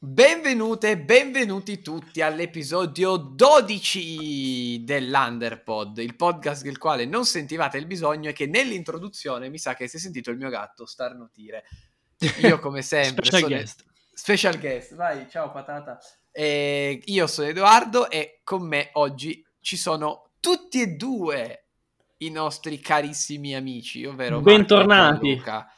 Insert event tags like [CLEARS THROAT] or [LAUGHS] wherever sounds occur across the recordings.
Benvenute e benvenuti tutti all'episodio 12 dell'Underpod, il podcast del quale non sentivate il bisogno e che nell'introduzione mi sa che si è sentito il mio gatto starnutire. Io come [LAUGHS] sempre Special sono... guest. Special guest, vai, ciao patata. E io sono Edoardo e con me oggi ci sono tutti e due i nostri carissimi amici, ovvero Marco Bentornati. e Luca.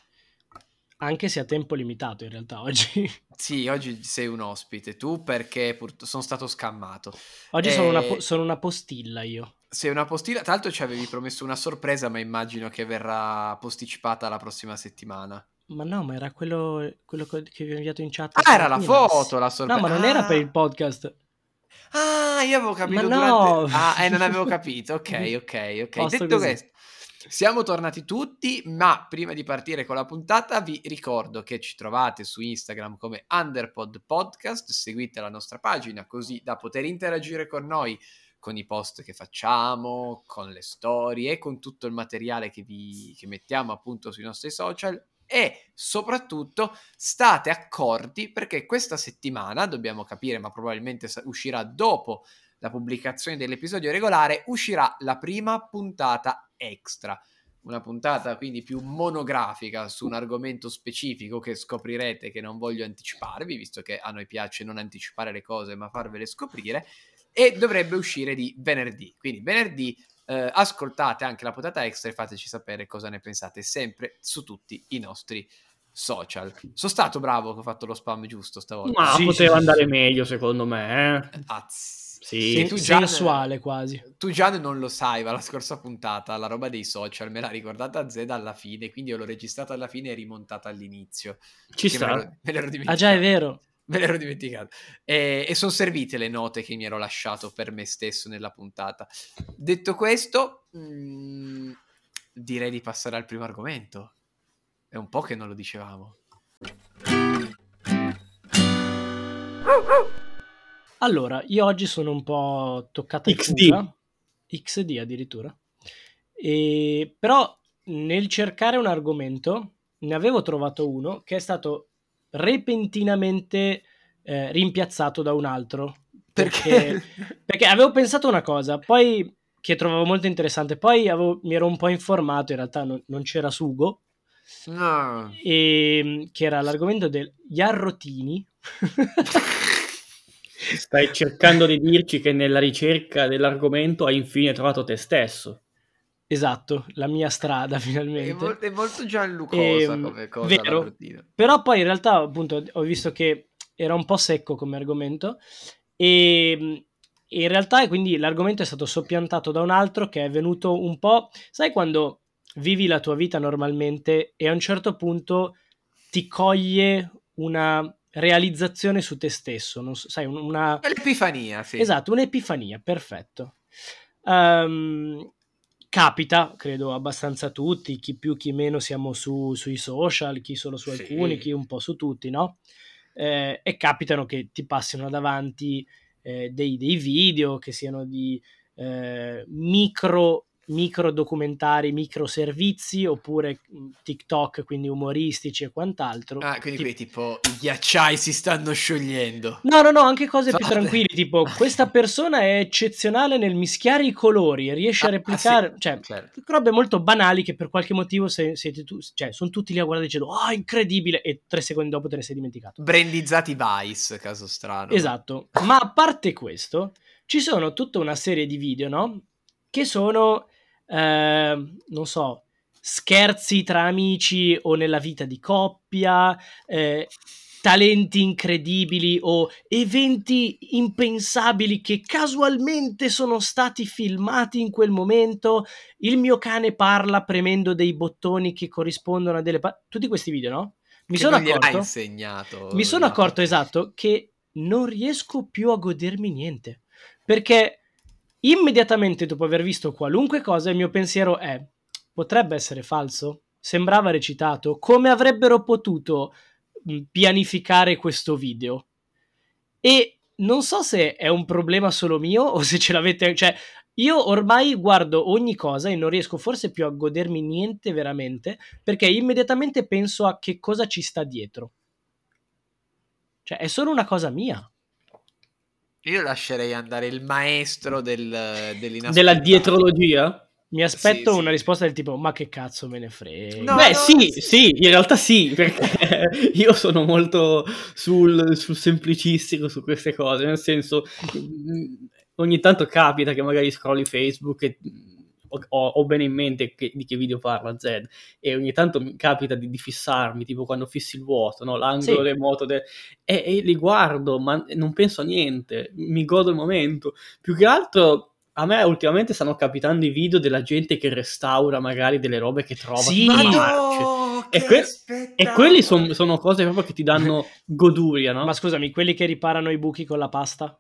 Anche se a tempo limitato in realtà [LAUGHS] oggi. Sì, oggi sei un ospite, tu perché pur- sono stato scammato. Oggi sono, una, Eh, po- sono una postilla io. Sei una postilla, tra l'altro ci avevi promesso una sorpresa, ma immagino che verrà posticipata la prossima settimana. Ma no, ma era quello, quello che vi ho inviato in chat. Ah, era la foto, la sorpresa. No, ma non era Ah. per il podcast. Ah, io avevo capito Ma no! durante... Ah, eh, non avevo [LAUGHS] capito. Ok, ok, ok. Posto Detto così. questo, siamo tornati tutti, ma prima di partire con la puntata vi ricordo che ci trovate su Instagram come Underpod Podcast, seguite la nostra pagina così da poter interagire con noi con i post che facciamo, con le storie, con tutto il materiale che, vi, che mettiamo appunto sui nostri social e soprattutto state accorti perché questa settimana, dobbiamo capire, ma probabilmente uscirà dopo la pubblicazione dell'episodio regolare, uscirà la prima puntata extra. Una puntata quindi più monografica su un argomento specifico che scoprirete che non voglio anticiparvi, visto che a noi piace non anticipare le cose ma farvele scoprire, e dovrebbe uscire di venerdì. Quindi venerdì eh, ascoltate anche la puntata extra e fateci sapere cosa ne pensate sempre su tutti i nostri social. Sono stato bravo che ho fatto lo spam giusto stavolta. Ma Sì, poteva sì, andare sì. meglio, secondo me. eh. Az. Sì, sensuale quasi. Tu già non lo sai, ma la scorsa puntata, la roba dei social, me l'ha ricordata Zed alla fine, quindi io l'ho registrata alla fine e rimontata all'inizio. Ci Che me sta. l'ero, me l'ero Ah dimenticato. già, è vero. Me l'ero dimenticato. E, e sono servite le note che mi ero lasciato per me stesso nella puntata. Detto questo, mm, direi di passare al primo argomento. È un po' che non lo dicevamo. Allora, io oggi sono un po' toccata XD. fuga. XD addirittura. E, però nel cercare un argomento ne avevo trovato uno che è stato repentinamente eh, rimpiazzato da un altro. Perché, perché avevo pensato una cosa, poi che trovavo molto interessante, poi avevo- mi ero un po' informato, in realtà non, non c'era sugo, No. e, che era l'argomento degli arrotini. [LAUGHS] Stai cercando di dirci che nella ricerca dell'argomento hai infine trovato te stesso. esatto, la mia strada È, finalmente. mol- è molto gianlucosa Ehm, come cosa vero. Però poi in realtà appunto ho visto che era un po' secco come argomento e mh, in realtà quindi l'argomento è stato soppiantato da un altro che è venuto un po', sai quando vivi la tua vita normalmente e a un certo punto ti coglie una realizzazione su te stesso, non so, sai, un- una È l'epifania, sì. Esatto, un'epifania, perfetto. Ehm, capita, credo, abbastanza a tutti, chi più, chi meno siamo su- sui social, chi solo su Sì. alcuni, chi un po' su tutti, no? Eh, e capitano che ti passino davanti eh, dei, dei video che siano di eh, micro, micro documentari, micro servizi oppure mh, TikTok, quindi umoristici e quant'altro. Ah, quindi Ti- qui tipo i ghiacciai si stanno sciogliendo. No, no, no, anche cose più tranquille, tipo [LAUGHS] questa persona è eccezionale nel mischiare i colori, riesce a Ah, replicare, sì, cioè, certo. robe molto banali che per qualche motivo se- siete tu, cioè, sono tutti lì a guardare dicendo "Ah, incredibile" e tre secondi dopo te ne sei dimenticato. Brandizzati Vice, caso strano. Esatto. Ma a parte questo, ci sono tutta una serie di video, no? Che sono, eh, non so, scherzi tra amici o nella vita di coppia, eh, talenti incredibili o eventi impensabili che casualmente sono stati filmati in quel momento. Il mio cane parla premendo dei bottoni che corrispondono a delle... pa- tutti questi video, no? Mi sono accorto insegnato. mi sono accorto esatto che non riesco più a godermi niente perché immediatamente dopo aver visto qualunque cosa il mio pensiero è potrebbe essere falso? Sembrava recitato come avrebbero potuto mh, pianificare questo video? E non so se è un problema solo mio o se ce l'avete cioè io ormai guardo ogni cosa e non riesco forse più a godermi niente veramente perché immediatamente penso a che cosa ci sta dietro. Cioè, è solo una cosa mia. Io lascerei andare il maestro del. Della dietrologia? Mi aspetto Sì, una sì. risposta del tipo, ma che cazzo me ne frega. No, Beh, no, sì, sì. sì, in realtà sì, perché [LAUGHS] io sono molto sul, sul semplicistico su queste cose, nel senso, mh, ogni tanto capita che magari scrolli Facebook e ho, ho bene in mente che- di che video parla Zed, e ogni tanto mi capita di, di fissarmi, tipo quando fissi il vuoto, no? l'angolo Sì. remoto, de- e, e li guardo, ma non penso a niente, mi godo il momento. Più che altro... A me ultimamente stanno capitando i video della gente che restaura magari delle robe che trova Sì. no, E che que- spettacolo! E quelli son- sono cose proprio che ti danno goduria, no? Ma scusami, quelli che riparano i buchi con la pasta?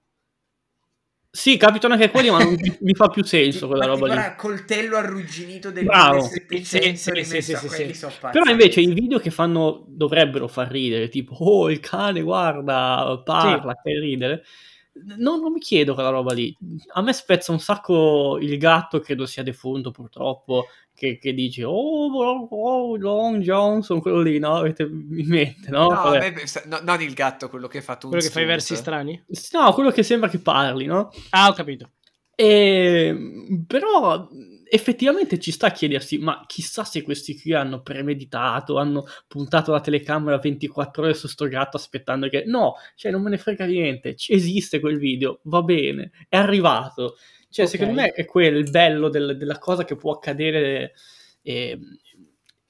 Sì, capitano anche quelli, ma non mi, fa più senso quella roba lì. era coltello arrugginito del Bravo. 1700 Sì, sì, sì, sì, sì, sì. Però invece i video che fanno dovrebbero far ridere, tipo, oh, il cane guarda, parla, che ridere. Non, non mi chiedo quella roba lì. A me spezza un sacco il gatto, credo sia defunto purtroppo, che, che dice, oh, oh, oh, Long Johnson, quello lì, no? Avete in mente, no? No, me- no, non il gatto, quello che fa tu Quello che fa i versi strani? No, quello che sembra che parli, no? Ah, ho capito. E, però effettivamente ci sta a chiedersi, ma chissà se questi qui hanno premeditato, hanno puntato la telecamera 24 ore su sto gatto aspettando che... No, cioè non me ne frega niente, ci esiste quel video, va bene, è arrivato. Cioè Ok. secondo me è quello il bello del- della cosa che può accadere e,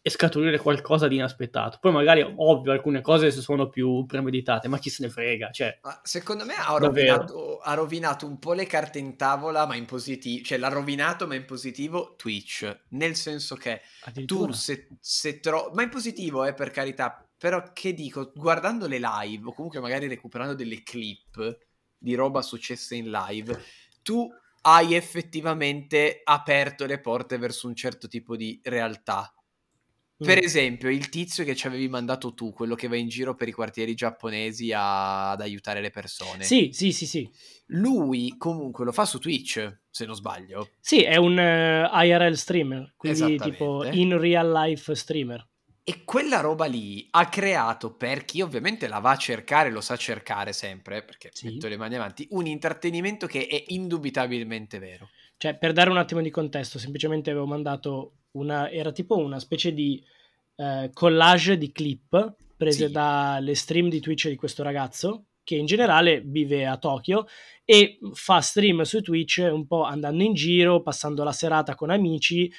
e scaturire qualcosa di inaspettato. Poi magari, ovvio, alcune cose sono più premeditate, ma chi se ne frega, cioè... Ma secondo me ha rovinato, ha rovinato un po' le carte in tavola, ma in positivo, cioè l'ha rovinato, ma in positivo Twitch. Nel senso che tu se, se tro- ma in positivo, eh, per carità, però che dico, guardando le live o comunque magari recuperando delle clip di roba successa in live, tu hai effettivamente aperto le porte verso un certo tipo di realtà. Per Mm. esempio, il tizio che ci avevi mandato tu, quello che va in giro per i quartieri giapponesi a- ad aiutare le persone. Sì, sì, sì, sì. Lui comunque lo fa su Twitch, se non sbaglio. Sì, è un eh, IRL streamer, quindi tipo in real life streamer. E quella roba lì ha creato, per chi ovviamente la va a cercare, lo sa cercare sempre, perché Sì. metto le mani avanti, un intrattenimento che è indubitabilmente vero. Cioè, per dare un attimo di contesto, semplicemente avevo mandato una... era tipo una specie di eh, collage di clip prese Sì. dalle stream di Twitch di questo ragazzo, che in generale vive a Tokyo e fa stream su Twitch un po' andando in giro, passando la serata con amici,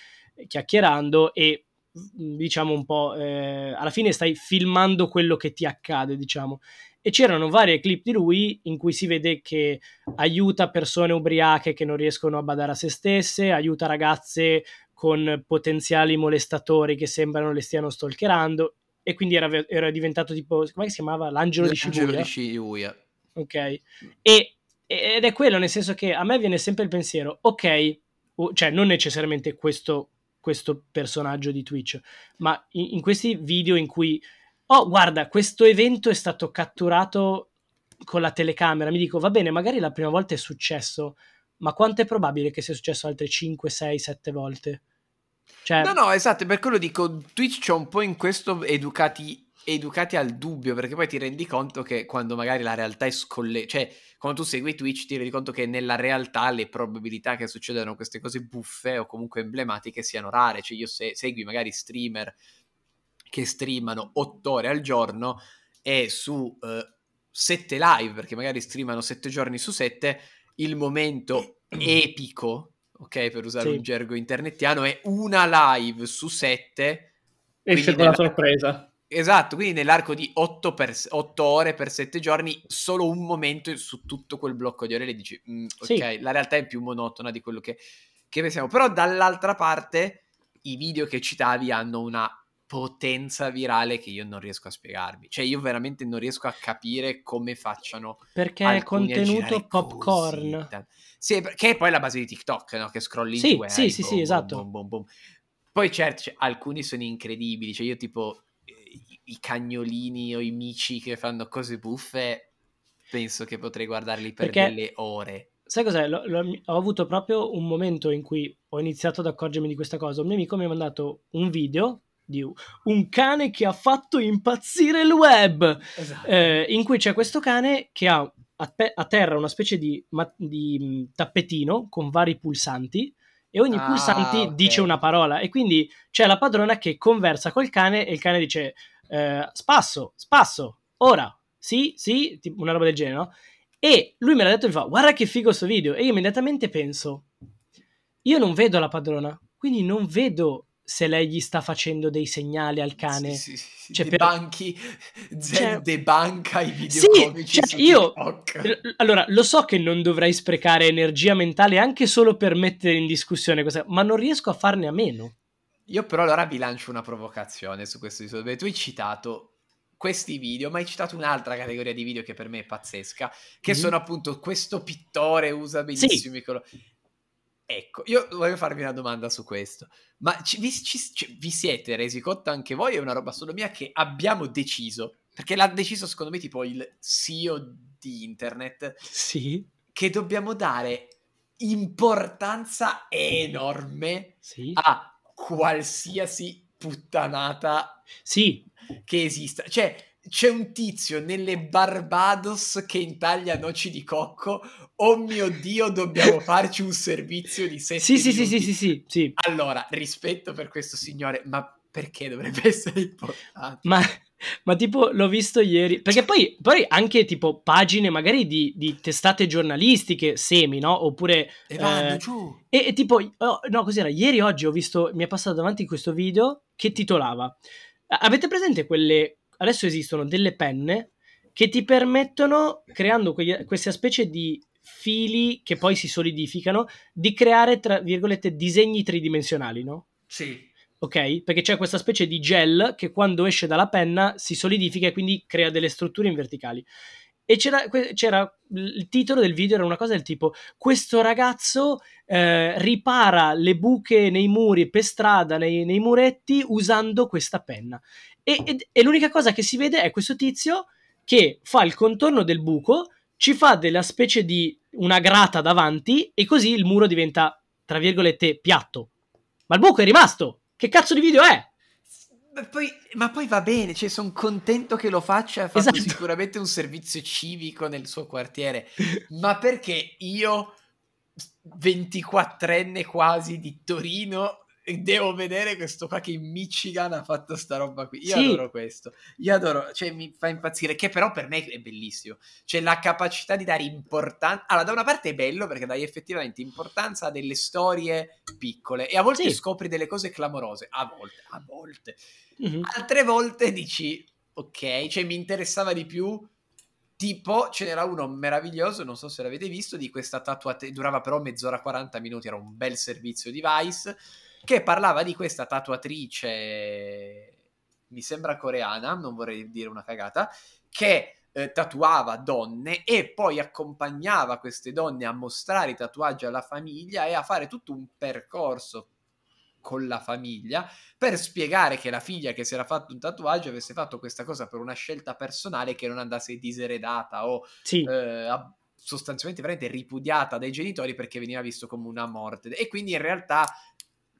chiacchierando e mh, diciamo un po' eh, alla fine stai filmando quello che ti accade, diciamo. E c'erano varie clip di lui in cui si vede che aiuta persone ubriache che non riescono a badare a se stesse, aiuta ragazze con potenziali molestatori che sembrano le stiano stalkerando e quindi era, era diventato tipo, come si chiamava? L'angelo di L'angelo di Shibuya. Ok. E, ed è quello, nel senso che a me viene sempre il pensiero, ok, cioè non necessariamente questo, questo personaggio di Twitch, ma in, in questi video in cui, oh guarda, questo evento è stato catturato con la telecamera, mi dico, va bene, magari la prima volta è successo, ma quanto è probabile che sia successo altre 5, 6, 7 volte? Cioè, No, no, esatto, per quello dico, Twitch c'è un po' in questo educati, educati al dubbio, perché poi ti rendi conto che quando magari la realtà è scolle... cioè quando tu segui Twitch ti rendi conto che nella realtà le probabilità che succedano queste cose buffe o comunque emblematiche siano rare, cioè io se segui magari streamer che streamano 8 ore al giorno e su 7 live, perché magari streamano 7 giorni su 7, il momento [CLEARS THROAT] epico, ok, per usare Sì. un gergo internettiano, è una live su 7. Esce con la sorpresa. Esatto, quindi nell'arco di 8, per, 8 ore per 7 giorni, solo un momento su tutto quel blocco di ore le dici, "Mm, ok, Sì. la realtà è più monotona di quello che, che pensiamo. Però dall'altra parte i video che citavi hanno una potenza virale che io non riesco a spiegarvi. Cioè io veramente non riesco a capire come facciano perché è contenuto popcorn. così. Sì, che è poi la base di TikTok, no? Che scrolli Sì, in due, sì, sì, boom, sì, boom, esatto. boom, boom, boom. Poi certo, cioè, alcuni sono incredibili, cioè io tipo i- i cagnolini o i mici che fanno cose buffe, penso che potrei guardarli per Perché- delle ore. Sai cos'è? Lo- lo- ho avuto proprio un momento in cui ho iniziato ad accorgermi di questa cosa. Un mio amico mi ha mandato un video di un cane che ha fatto impazzire il web, Esatto. eh, in cui c'è questo cane che ha a, pe- a terra una specie di, ma- di, mh, tappetino con vari pulsanti e ogni Ah, pulsante ok. dice una parola e quindi c'è la padrona che conversa col cane e il cane dice eh, spasso, spasso, ora, sì, sì, tipo una roba del genere, no? E lui me l'ha detto e mi fa guarda che figo sto video e io immediatamente penso io non vedo la padrona, quindi non vedo se lei gli sta facendo dei segnali al cane. Sì, sì, sì, Cioè, sì. Debanchi, Zed Cioè- debanca i video Sì, comici cioè, su io- Allora, lo so che non dovrei sprecare energia mentale anche solo per mettere in discussione questa, ma non riesco a farne a meno. Io però allora vi lancio una provocazione su questo perché tu hai citato questi video, ma hai citato un'altra categoria di video che per me è pazzesca, che Mhm. sono appunto questo pittore usa benissimo i colori. Ecco, io voglio farvi una domanda su questo. Ma ci- vi, ci- ci- vi siete resi conto anche voi, è una roba solo mia, che abbiamo deciso, perché l'ha deciso secondo me tipo il CEO di internet, Sì, che dobbiamo dare importanza enorme sì, a qualsiasi puttanata sì, che esista. Cioè, c'è un tizio nelle Barbados che intaglia noci di cocco. Oh mio Dio, dobbiamo [LAUGHS] farci un servizio di 7 sì, sì, sì, sì, sì, sì, sì. Allora, rispetto per questo signore, ma perché dovrebbe [LAUGHS] essere importante? Ma, ma tipo l'ho visto ieri, perché poi, poi anche tipo pagine magari di, di testate giornalistiche, semi, no? Oppure... E vanno eh, giù. E, e tipo, oh, no, cos'era? Ieri oggi ho visto, mi è passato davanti questo video che titolava. "A- Avete presente quelle, adesso esistono delle penne che ti permettono, creando quegli- questa specie di fili che poi si solidificano, di creare, tra virgolette, disegni tridimensionali, no? Sì. Ok? Perché c'è questa specie di gel che quando esce dalla penna si solidifica e quindi crea delle strutture in verticali. E c'era, que- c'era il titolo del video era una cosa del tipo questo ragazzo eh, ripara le buche nei muri per strada, nei, nei muretti usando questa penna. E, ed- e l'unica cosa che si vede è questo tizio che fa il contorno del buco, ci fa della specie di una grata davanti e così il muro diventa, tra virgolette, piatto. Ma il buco è rimasto! Che cazzo di video è? Ma poi, ma poi va bene, cioè sono contento che lo faccia, ha fatto Esatto. sicuramente un servizio civico nel suo quartiere, ma perché io, 24enne quasi di Torino, devo vedere questo qua che in Michigan ha fatto sta roba qui. Io Sì. adoro questo, io adoro, cioè mi fa impazzire, che però per me è bellissimo, cioè la capacità di dare importanza, allora da una parte è bello perché dai effettivamente importanza a delle storie piccole e a volte Sì. scopri delle cose clamorose, a volte, a volte. Mhm. Altre volte dici, ok, cioè mi interessava di più. Tipo, ce n'era uno meraviglioso, non so se l'avete visto, di questa tatuatrice, durava però mezz'ora 40 minuti, era un bel servizio di Vice, che parlava di questa tatuatrice, mi sembra coreana, non vorrei dire una cagata, che eh, tatuava donne e poi accompagnava queste donne a mostrare i tatuaggi alla famiglia e a fare tutto un percorso con la famiglia per spiegare che la figlia che si era fatto un tatuaggio avesse fatto questa cosa per una scelta personale che non andasse diseredata o Sì, eh, a- sostanzialmente veramente ripudiata dai genitori perché veniva visto come una morte. E quindi in realtà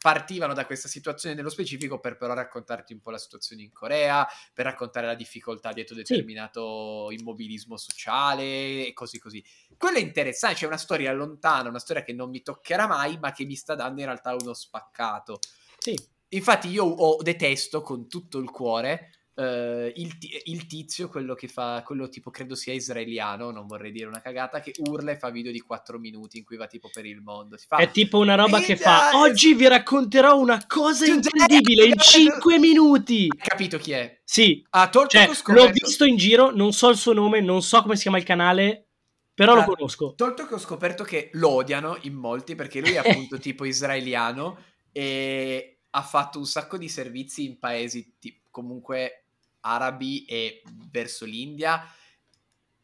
partivano da questa situazione nello specifico per però raccontarti un po' la situazione in Corea, per raccontare la difficoltà dietro determinato immobilismo sociale e così così. Quello è interessante, c'è una storia lontana, una storia che non mi toccherà mai, ma che mi sta dando in realtà uno spaccato. sì. Infatti io ho- detesto con tutto il cuore eh, il, ti- il tizio, quello che fa, quello tipo credo sia israeliano, non vorrei dire una cagata, che urla e fa video di 4 minuti in cui va tipo per il mondo. Fa, È tipo una roba "Hey che fa oggi vi racconterò una cosa Today incredibile in I'm gonna- 5 minuti. Hai capito chi è? Sì, Ah, tolto cioè, l'ho visto in giro, non so il suo nome, non so come si chiama il canale, però Ah. lo conosco. tolto che ho scoperto che lo odiano in molti perché lui è appunto [LAUGHS] tipo israeliano e ha fatto un sacco di servizi in paesi tipo, comunque arabi e verso l'India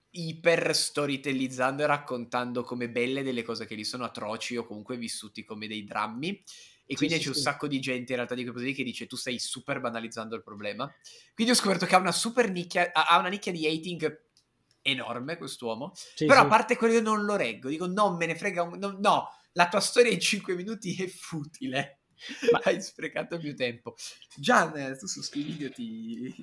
iper storytellizzando e raccontando come belle delle cose che lì sono atroci o comunque vissuti come dei drammi. E quindi sì, c'è un sì. sacco di gente in realtà di lì che dice tu stai super banalizzando il problema quindi ho scoperto che ha una super nicchia ha una nicchia di hating enorme quest'uomo. Però a parte quello io non lo reggo, dico non me ne frega un... no, no, la tua storia in 5 minuti è futile. [LAUGHS] Ma... Hai sprecato più tempo. Gian, tu su sti video ti...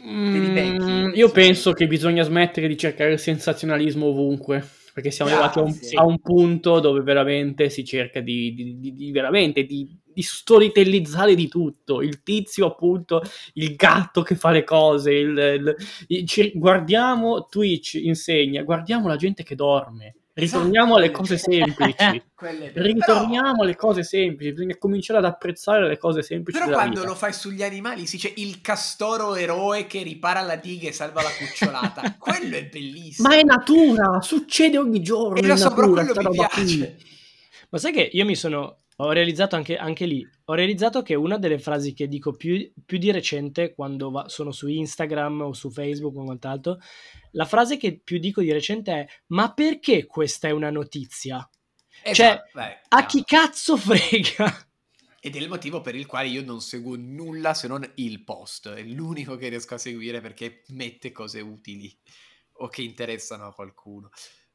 Mm, io penso che bisogna smettere di cercare il sensazionalismo ovunque perché siamo ah, arrivati a un, sì. a un, punto dove veramente si cerca di, di, di, di veramente di, di storytellizzare di tutto. Il tizio, appunto, il gatto che fa le cose. Il, il, il, guardiamo Twitch insegna, guardiamo la gente che dorme. Ritorniamo alle cose semplici. [LAUGHS] Ritorniamo però... alle cose semplici. Bisogna cominciare ad apprezzare le cose semplici. Però quando vita. lo fai sugli animali si dice il castoro eroe che ripara la diga e salva la cucciolata. [LAUGHS] quello è bellissimo. Ma è natura, succede ogni giorno. E lo so, natura, però quello mi piace. Ma sai che io mi sono ho realizzato anche, anche, lì, ho realizzato che una delle frasi che dico più, più di recente quando va, sono su Instagram o su Facebook o quant'altro, la frase che più dico di recente è ma perché questa è una notizia? Esatto, cioè, beh, a chi cazzo [LAUGHS] frega? Ed è il motivo per il quale io non seguo nulla se non il post, è l'unico che riesco a seguire perché mette cose utili o che interessano a qualcuno.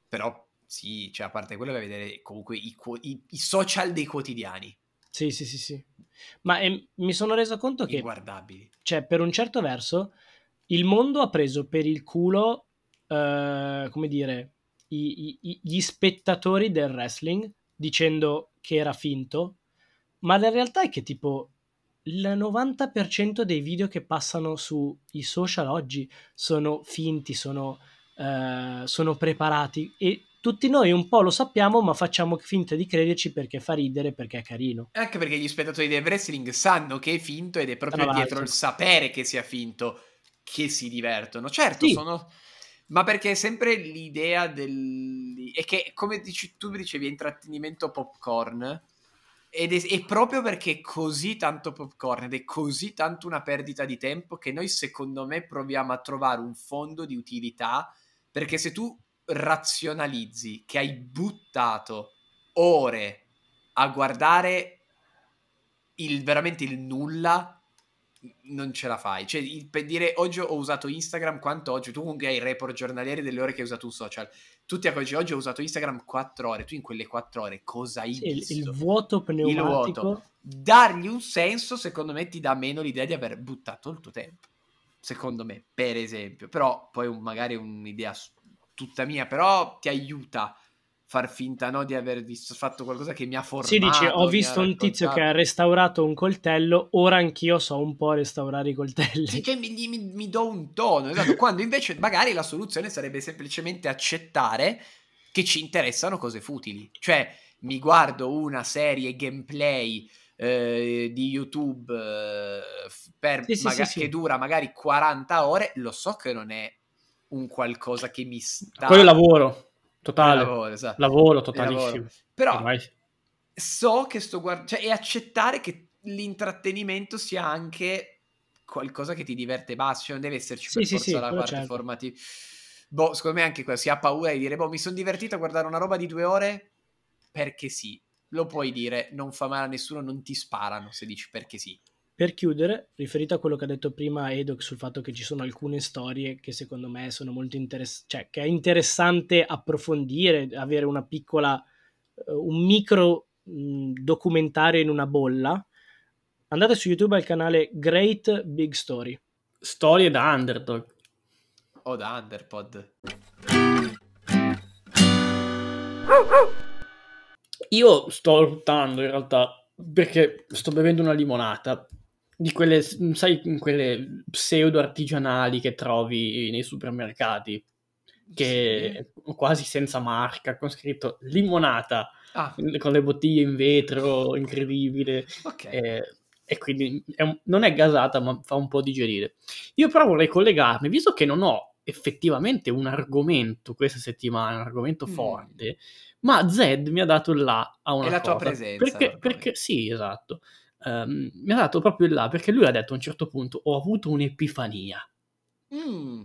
Però sì, cioè a parte quello da vedere comunque i, i, i, social dei quotidiani. Sì, sì, sì, sì. Ma eh, mi sono reso conto che... Inguardabili. Cioè, per un certo verso, il mondo ha preso per il culo, eh, come dire, i, gli spettatori del wrestling dicendo che era finto, ma la realtà è che tipo il 90% dei video che passano sui social oggi sono finti, sono, eh, sono preparati e tutti noi un po' lo sappiamo, ma facciamo finta di crederci perché fa ridere, perché è carino. Anche perché gli spettatori del wrestling sanno che è finto ed è proprio dietro il sapere che sia finto che si divertono. Certo, sì. sono... Ma perché è sempre l'idea del... E che, come dici, tu dicevi, è intrattenimento popcorn. Ed è, è, proprio perché è così tanto popcorn ed è così tanto una perdita di tempo che noi, secondo me, proviamo a trovare un fondo di utilità. Perché se tu razionalizzi che hai buttato ore a guardare il, veramente il nulla, non ce la fai. Cioè, il, per dire oggi ho usato Instagram quanto oggi, tu comunque hai i report giornalieri delle ore che hai usato un social. Tutti a oggi, oggi ho usato Instagram 4 ore. Tu in quelle 4 ore cosa hai sì, visto? Il vuoto pneumatico. Il vuoto. Dargli un senso, secondo me, ti dà meno l'idea di aver buttato il tuo tempo. Secondo me, per esempio. Però poi un, magari un'idea tutta mia, però ti aiuta far finta no, di aver visto, fatto qualcosa che mi ha formato. Si dice, ho visto un tizio che ha restaurato un coltello, ora anch'io so un po' restaurare i coltelli. Sì, cioè mi, mi, mi do un tono, esatto. quando invece magari la soluzione sarebbe semplicemente accettare che ci interessano cose futili. Cioè, mi guardo una serie gameplay eh, di YouTube eh, per sì, maga- sì, sì, che dura magari 40 ore, lo so che non è un qualcosa che mi sta... Quello è lavoro, totale. Lavoro, esatto. lavoro totalissimo. Lavoro. Però Ormai... so che sto guardando... Cioè, e accettare che l'intrattenimento sia anche qualcosa che ti diverte basta, cioè non deve esserci per sì, forza sì, la parte certo. formativa. Boh, secondo me anche qua si ha paura di dire, boh, mi sono divertito a guardare una roba di due ore perché sì. Lo puoi dire, non fa male a nessuno, non ti sparano se dici perché sì. Per chiudere, riferito a quello che ha detto prima Edoc sul fatto che ci sono alcune storie che secondo me sono molto interessanti, cioè che è interessante approfondire, avere una piccola, uh, un micro mh, documentario in una bolla, andate su YouTube al canale Great Big Story. Storie da underdog. O da underpod. Io sto ruttando in realtà perché sto bevendo una limonata di quelle, sai, quelle pseudo artigianali che trovi nei supermercati, che sì. quasi senza marca, con scritto limonata, ah. con le bottiglie in vetro, incredibile. Okay. Eh, e quindi è un, non è gasata, ma fa un po' digerire. Io però vorrei collegarmi, visto che non ho effettivamente un argomento questa settimana, un argomento mm. forte, ma Zed mi ha dato là a una È la cosa. tua presenza. Perché, perché sì, esatto um, mi ha dato proprio là perché lui ha detto a un certo punto ho avuto un'epifania. Mm.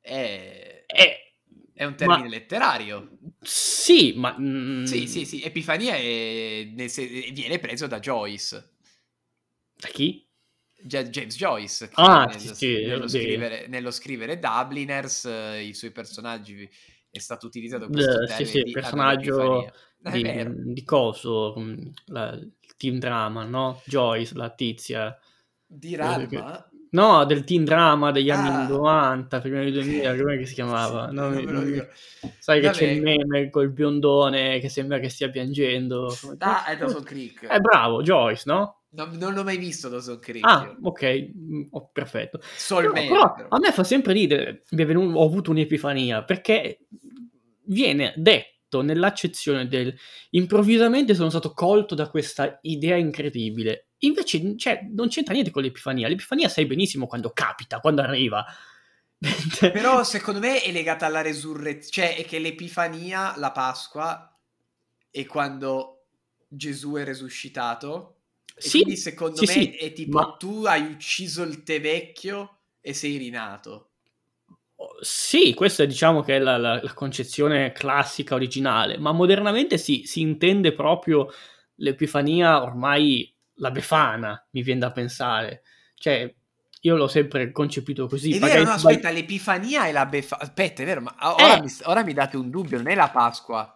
È... È... È un termine ma... letterario. Sì, ma... Mm... Sì, sì, sì. Epifania è... viene preso da Joyce. Da chi? James Joyce. ah, nello, sì, nello, scrivere, nello, scrivere, Dubliners, uh, i suoi personaggi è stato utilizzato questo Eh, termine sì, sì, di personaggio [LAUGHS] di, di coso, mm, la- il team drama, no? Joyce, la tizia. Di Ranma? No, del team drama degli anni Ah. 90, prima del 2000, [LAUGHS] come si chiamava? Sì, Non non mi-. Sai che Vabbè. c'è il meme col biondone che sembra che stia piangendo. Come- Ah, è Dawson Creek. Eh, bravo, Joyce, no? Non, non l'ho mai visto Dawson Creek. Ah, ok, mm, oh, perfetto. Solmente. Però. a me fa sempre ridere, è ho avuto un'epifania, perché viene detto nell'accezione del improvvisamente sono stato colto da questa idea incredibile. Invece cioè, non c'entra niente con l'epifania, l'epifania sai benissimo quando capita, quando arriva. [LAUGHS] Però secondo me è legata alla resurrezione, cioè è che l'Epifania, la Pasqua, è quando Gesù è resuscitato. E Sì, quindi secondo sì, me sì, è tipo ma- tu hai ucciso il te vecchio e sei rinato. Sì, questa è, diciamo che è la, la- la concezione classica originale, ma modernamente sì, si intende proprio l'epifania ormai la befana, mi viene da pensare. Cioè, io l'ho sempre concepito così. è vero, no, aspetta, l'Epifania è la beffa. Aspetta, è vero, ma ora, Eh. mi, ora mi date un dubbio, non è la Pasqua.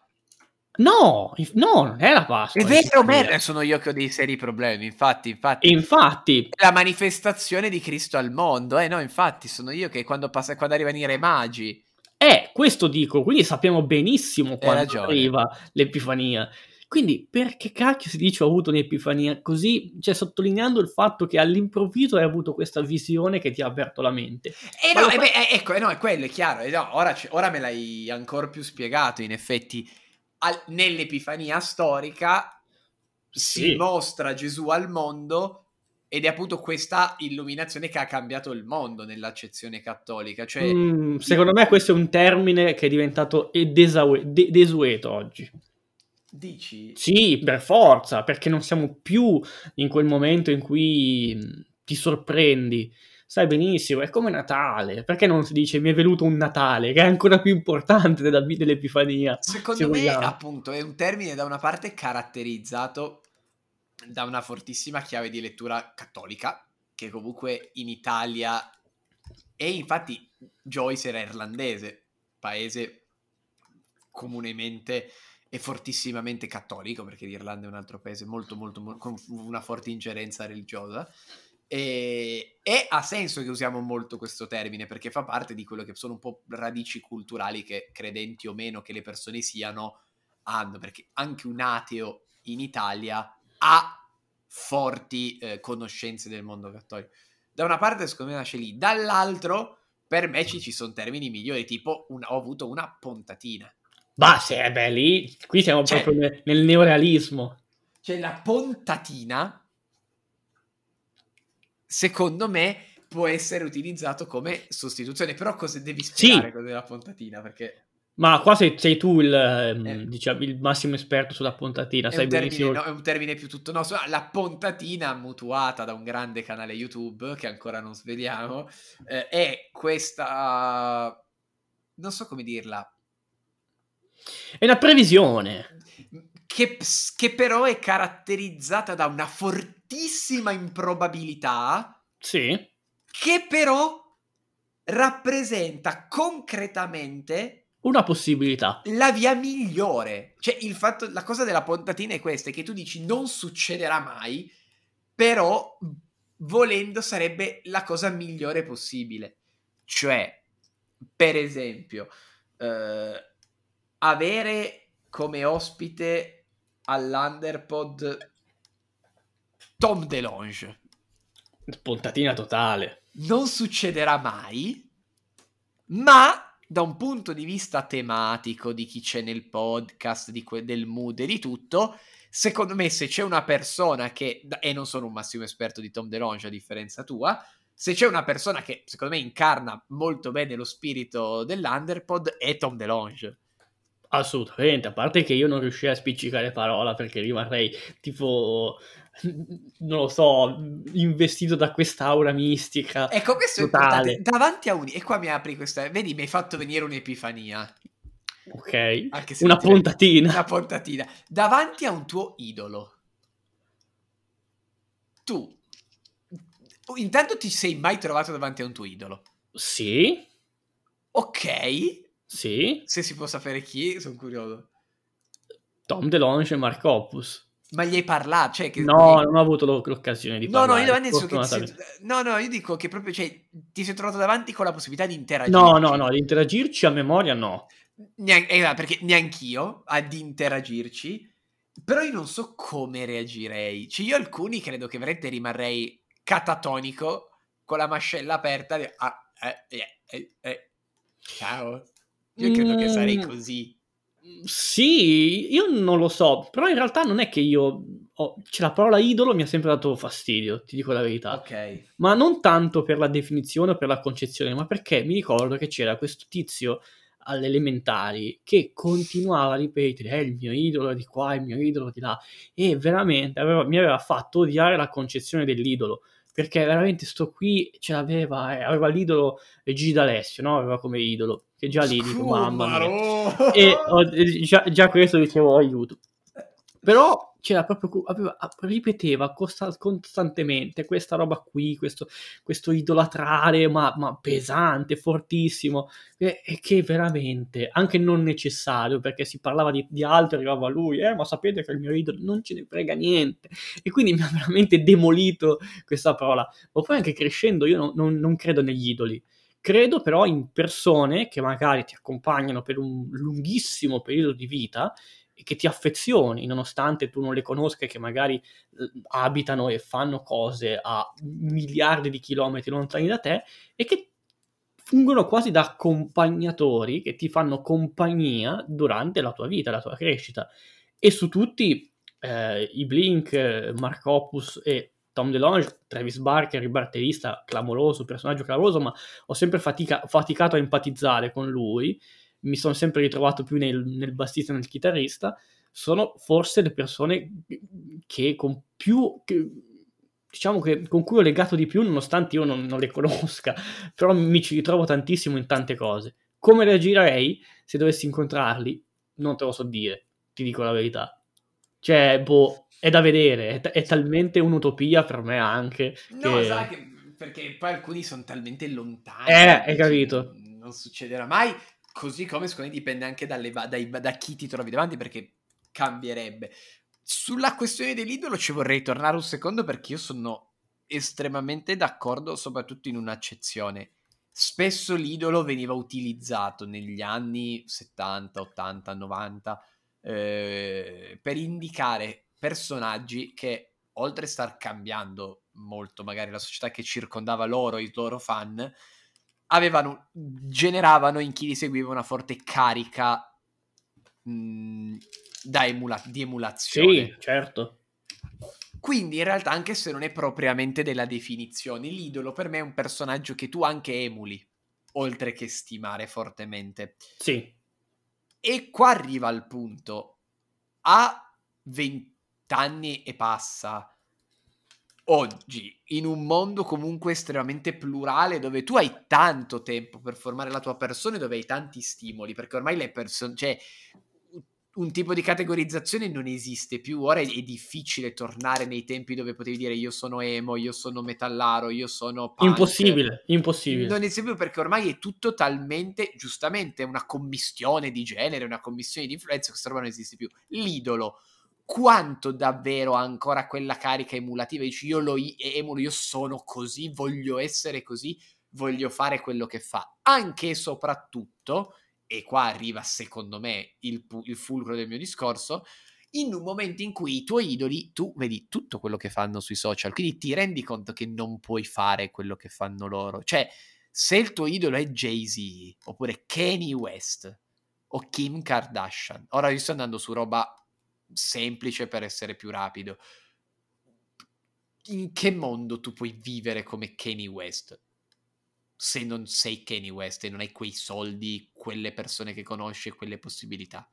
No, no, non è la Pasqua. È vero, merda, sono io che ho dei seri problemi, infatti, infatti. E infatti, È la manifestazione di Cristo al mondo, eh no, infatti, sono io che quando, passa, quando arrivano i re magi... è questo dico, quindi sappiamo benissimo quando arriva l'epifania. Quindi, perché cacchio si dice ho avuto un'epifania così, cioè sottolineando il fatto che all'improvviso hai avuto questa visione che ti ha aperto la mente. Eh Ma no, lo eh fa- beh, eh, ecco, eh no, è quello, è chiaro. eh no, ora, ora me l'hai ancora più spiegato, in effetti. Al- nell'Epifania storica si Sì. mostra Gesù al mondo ed è appunto questa illuminazione che ha cambiato il mondo nell'accezione cattolica. Cioè, Mm, secondo me questo è un termine che è diventato desaue- de- desueto oggi. dici... Sì, per forza, perché non siamo più in quel momento in cui mh, ti sorprendi. Sai benissimo, è come Natale. Perché non si dice mi è venuto un Natale, che è ancora più importante della, dell'Epifania? Secondo se me, vogliamo. appunto, è un termine da una parte caratterizzato da una fortissima chiave di lettura cattolica, che comunque in Italia e infatti Joyce era irlandese, paese comunemente e fortissimamente cattolico, perché l'Irlanda è un altro paese molto, molto, mo- con una forte ingerenza religiosa. E, e ha senso che usiamo molto questo termine perché fa parte di quello che sono un po' radici culturali che credenti o meno che le persone siano hanno, perché anche un ateo in Italia ha forti eh, conoscenze del mondo cattolico. Da una parte secondo me nasce lì, dall'altro per me ci, ci sono termini migliori, tipo un- ho avuto una pontatina. Bah, se è beh, lì, qui siamo Cioè- proprio nel, nel neorealismo. Cioè la pontatina, secondo me, può essere utilizzato come sostituzione. Però cosa devi spiegare cos'è la pontatina? Perché Ma qua sei, sei tu il, ehm, Eh. diciamo, il massimo esperto sulla pontatina, è sai un, termine, benissimo. no, è un termine più tutto nostro. La pontatina, mutuata da un grande canale YouTube che ancora non sveliamo, eh, è questa... Non so come dirla. È una previsione. Che, che però è caratterizzata da una fortissima improbabilità Sì. che però rappresenta concretamente Una possibilità. la via migliore. Cioè, il fatto, la cosa della pontatina è questa: è che tu dici non succederà mai, però volendo sarebbe la cosa migliore possibile. Cioè, per esempio, eh, avere come ospite all'Underpod Tom DeLonge Pontatina totale. non succederà mai, ma da un punto di vista tematico di chi c'è nel podcast, di que- del mood e di tutto, secondo me se c'è una persona che, e non sono un massimo esperto di Tom DeLonge a differenza tua, se c'è una persona che secondo me incarna molto bene lo spirito dell'Underpod è Tom DeLonge. Assolutamente, a parte che io non riuscirei a spiccicare parola perché rimarrei tipo, non lo so, investito da quest'aura mistica. Ecco, questo è Totale. importante. Davanti a un... E qua mi apri questa... Vedi, mi hai fatto venire un'epifania. Ok, una pontatina. una pontatina davanti a un tuo idolo. Tu intanto ti sei mai trovato davanti a un tuo idolo. Sì, Ok, Sì. Se si può sapere chi, sono curioso. Tom DeLonge e Mark Hoppus. Ma gli hai parlato? Cioè che No, non ho avuto lo- l'occasione di No, no, parlare. io nel senso che sei- no, no, io dico che proprio cioè, ti sei trovato davanti con la possibilità di interagire. No, no, no, di interagirci a memoria no. Nean- eh, perché neanch'io ad interagirci, però io non so come reagirei. Cioè, io alcuni credo che veramente rimarrei catatonico con la mascella aperta. di- Ah, eh, eh, eh, eh. Ciao. Io credo che sarei Mm. così. Sì, io non lo so, però in realtà non è che io... ho- cioè, la parola idolo mi ha sempre dato fastidio, ti dico la verità. Ok. Ma non tanto per la definizione o per la concezione, ma perché mi ricordo che c'era questo tizio alle elementari che continuava a ripetere è il mio idolo di qua, il mio idolo di là e veramente aveva- mi aveva fatto odiare la concezione dell'idolo perché veramente sto qui ce l'aveva, eh, aveva l'idolo eh, Gigi D'Alessio, no? Aveva come idolo, che già lì dico mamma mia e ho- eh, già, già questo dicevo aiuto. Però c'era proprio, aveva- ripeteva costa- costantemente questa roba qui, questo, questo idolatrare, ma, ma pesante, fortissimo, e, e che veramente, anche non necessario, perché si parlava di, di altro, arrivava lui, eh, ma sapete che il mio idolo non ce ne frega niente. E quindi mi ha veramente demolito questa parola. Ma poi anche crescendo io non- non- non credo negli idoli. Credo però in persone che magari ti accompagnano per un lunghissimo periodo di vita e che ti affezioni, nonostante tu non le conosca che magari eh, abitano e fanno cose a miliardi di chilometri lontani da te e che fungono quasi da accompagnatori che ti fanno compagnia durante la tua vita, la tua crescita. E su tutti eh, i Blink, Mark Hoppus e Tom DeLonge, Travis Barker, il batterista clamoroso, personaggio clamoroso, ma ho sempre fatica- faticato a empatizzare con lui, mi sono sempre ritrovato più nel, nel bassista e nel chitarrista, sono forse le persone che con più... Che, diciamo che con cui ho legato di più, nonostante io non, non le conosca, [LAUGHS] però mi ci ritrovo tantissimo in tante cose. Come reagirei se dovessi incontrarli? Non te lo so dire, ti dico la verità. Cioè, boh, è da vedere, è, è talmente un'utopia per me anche. No, che... sai che perché poi alcuni sono talmente lontani. Eh, hai capito. Non succederà mai. Così come secondo me dipende anche dalle, dai- da chi ti trovi davanti perché cambierebbe. Sulla questione dell'idolo ci vorrei tornare un secondo perché io sono estremamente d'accordo, soprattutto in un'accezione. Spesso l'idolo veniva utilizzato negli anni 70, 80, 90 eh, per indicare personaggi che oltre a star cambiando molto magari la società che circondava loro, i loro fan, avevano, generavano in chi li seguiva una forte carica mh, da emula- di emulazione. Sì, certo. Quindi in realtà anche se non è propriamente della definizione, l'idolo per me è un personaggio che tu anche emuli, oltre che stimare fortemente. Sì. E qua arriva al punto, a 20 anni e passa, oggi, in un mondo comunque estremamente plurale, dove tu hai tanto tempo per formare la tua persona e dove hai tanti stimoli, perché ormai le persone, cioè, un tipo di categorizzazione non esiste più, ora è, è difficile tornare nei tempi dove potevi dire io sono emo, io sono metallaro, io sono punk. Impossibile, impossibile. Non esiste più perché ormai è tutto talmente, giustamente, una commistione di genere, una commistione di influenza, questa roba non esiste più. L'idolo, quanto davvero ha ancora quella carica emulativa? Dici io lo emulo, io sono così, voglio essere così, voglio fare quello che fa. Anche e soprattutto, e qua arriva secondo me il, pu- il fulcro del mio discorso, in un momento in cui i tuoi idoli, tu vedi tutto quello che fanno sui social, quindi ti rendi conto che non puoi fare quello che fanno loro. Cioè, se il tuo idolo è Jay-Z, oppure Kanye West, o Kim Kardashian, ora io sto andando su roba semplice per essere più rapido. In che mondo tu puoi vivere come Kanye West? Se non sei Kanye West e non hai quei soldi, quelle persone che conosci quelle possibilità.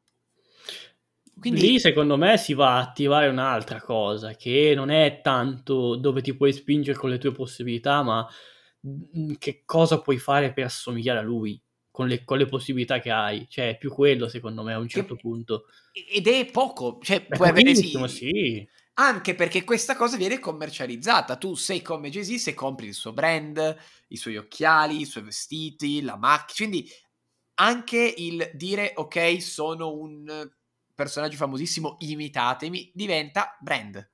Quindi Lì secondo me si va a attivare un'altra cosa, che non è tanto dove ti puoi spingere con le tue possibilità, ma mm, che cosa puoi fare per assomigliare a lui, con le, con le possibilità che hai. Cioè, è più quello secondo me a un certo Che- punto. ed è poco, cioè È puoi avere sì, sì. Anche perché questa cosa viene commercializzata. Tu sei come Jay-Z se compri il suo brand, i suoi occhiali, i suoi vestiti, la macchina. Quindi anche il dire ok, sono un personaggio famosissimo, imitatemi, diventa brand.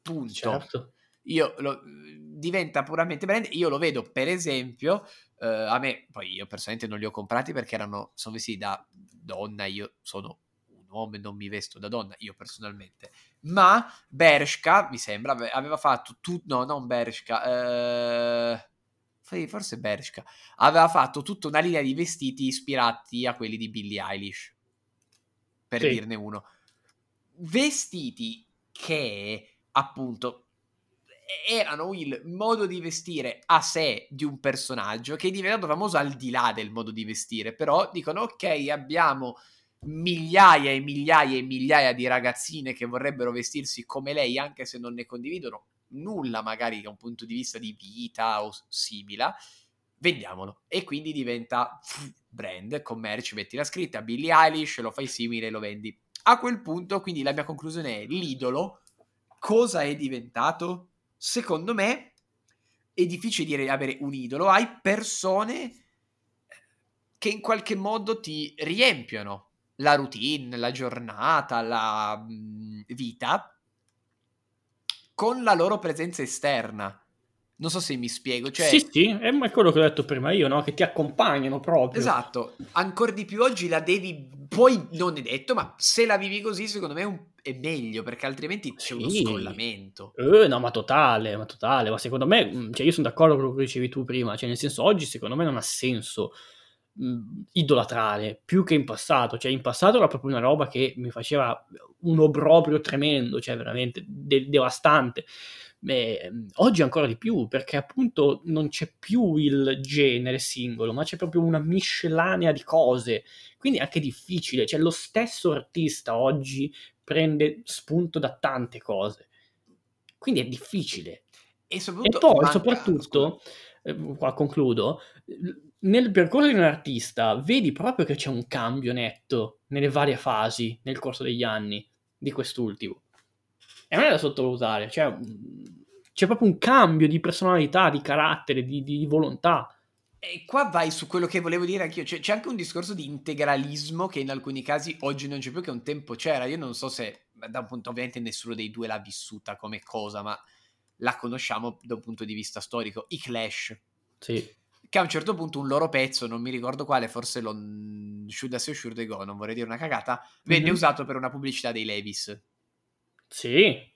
Punto. Certo. Io lo, diventa puramente brand. Io lo vedo, per esempio, eh, a me, poi io personalmente non li ho comprati perché erano, sono vestiti da donna, io sono un uomo e non mi vesto da donna, io personalmente. Ma Bershka, mi sembra, aveva fatto tutto, no, non Bershka, eh, forse Bershka, aveva fatto tutta una linea di vestiti ispirati a quelli di Billie Eilish per sì. dirne uno. Vestiti che appunto erano il modo di vestire a sé di un personaggio che è diventato famoso al di là del modo di vestire, però dicono ok, abbiamo migliaia e migliaia e migliaia di ragazzine che vorrebbero vestirsi come lei anche se non ne condividono nulla magari da un punto di vista di vita o simile, vendiamolo e quindi diventa brand, commercio, metti la scritta Billie Eilish, lo fai simile lo vendi. A quel punto, quindi la mia conclusione è l'idolo cosa è diventato? Secondo me è difficile dire avere un idolo, hai persone che in qualche modo ti riempiono la routine, la giornata, la mh, vita con la loro presenza esterna. Non so se mi spiego. Cioè... Sì, sì, è quello che ho detto prima io, no? Che ti accompagnano proprio. Esatto, ancora di più oggi la devi, poi non è detto, ma se la vivi così secondo me è, meglio, perché altrimenti c'è sì. uno scollamento. Eh, no, ma totale, ma totale, ma secondo me, mm, cioè io sono d'accordo con quello che dicevi tu prima, cioè nel senso oggi secondo me non ha senso mh, idolatrare più che in passato, cioè in passato era proprio una roba che mi faceva un obbrobrio tremendo, cioè veramente de- devastante. Beh, oggi ancora di più, perché appunto non c'è più il genere singolo, ma c'è proprio una miscellanea di cose. Quindi è anche difficile, cioè lo stesso artista oggi prende spunto da tante cose. Quindi è difficile. E, e poi, manca... soprattutto, eh, qua concludo, nel percorso di un artista vedi proprio che c'è un cambio netto nelle varie fasi nel corso degli anni di quest'ultimo. E non è da sottovalutare, cioè c'è proprio un cambio di personalità, di carattere, di, di volontà. E qua vai su quello che volevo dire anch'io, cioè, c'è anche un discorso di integralismo che in alcuni casi oggi non c'è più, che un tempo c'era. Io non so se, da un punto ovviamente nessuno dei due l'ha vissuta come cosa, ma la conosciamo da un punto di vista storico, i Clash. Sì. Che a un certo punto un loro pezzo, non mi ricordo quale, forse lo Should Say Should I Go, non vorrei dire una cagata, venne mm-hmm. usato per una pubblicità dei Levis. Sì.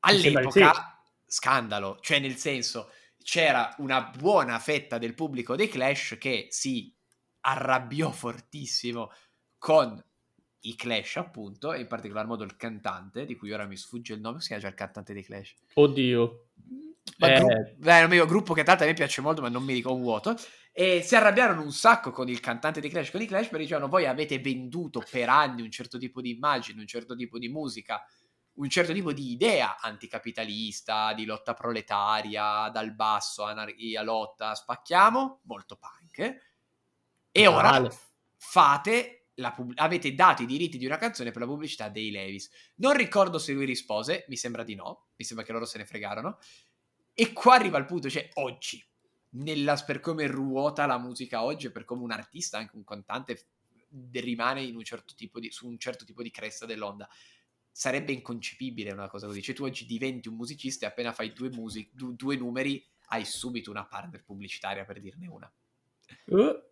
All'epoca, scandalo, cioè nel senso, c'era una buona fetta del pubblico dei Clash che si arrabbiò fortissimo con i Clash, appunto, e in particolar modo il cantante, di cui ora mi sfugge il nome, si chiama già il cantante dei Clash. Oddio. Eh. Gruppo, beh, non gruppo che tanto a me piace molto, ma non mi ricordo un vuoto. E si arrabbiarono un sacco con il cantante dei Clash, con i Clash, perché dicevano: Voi avete venduto per anni un certo tipo di immagine, un certo tipo di musica un certo tipo di idea anticapitalista, di lotta proletaria, dal basso, anarchia, lotta, spacchiamo, molto punk. E ora vale. fate pub- avete dato i diritti di una canzone per la pubblicità dei Levis. Non ricordo se lui rispose, mi sembra di no, mi sembra che loro se ne fregarono. E qua arriva il punto, cioè oggi, nella, per come ruota la musica oggi, per come un artista, anche un cantante, rimane un certo di, su un certo tipo di cresta dell'onda sarebbe inconcepibile una cosa così. Cioè, tu oggi diventi un musicista e appena fai due, music, du- due numeri hai subito una partner pubblicitaria, per dirne una. Uh.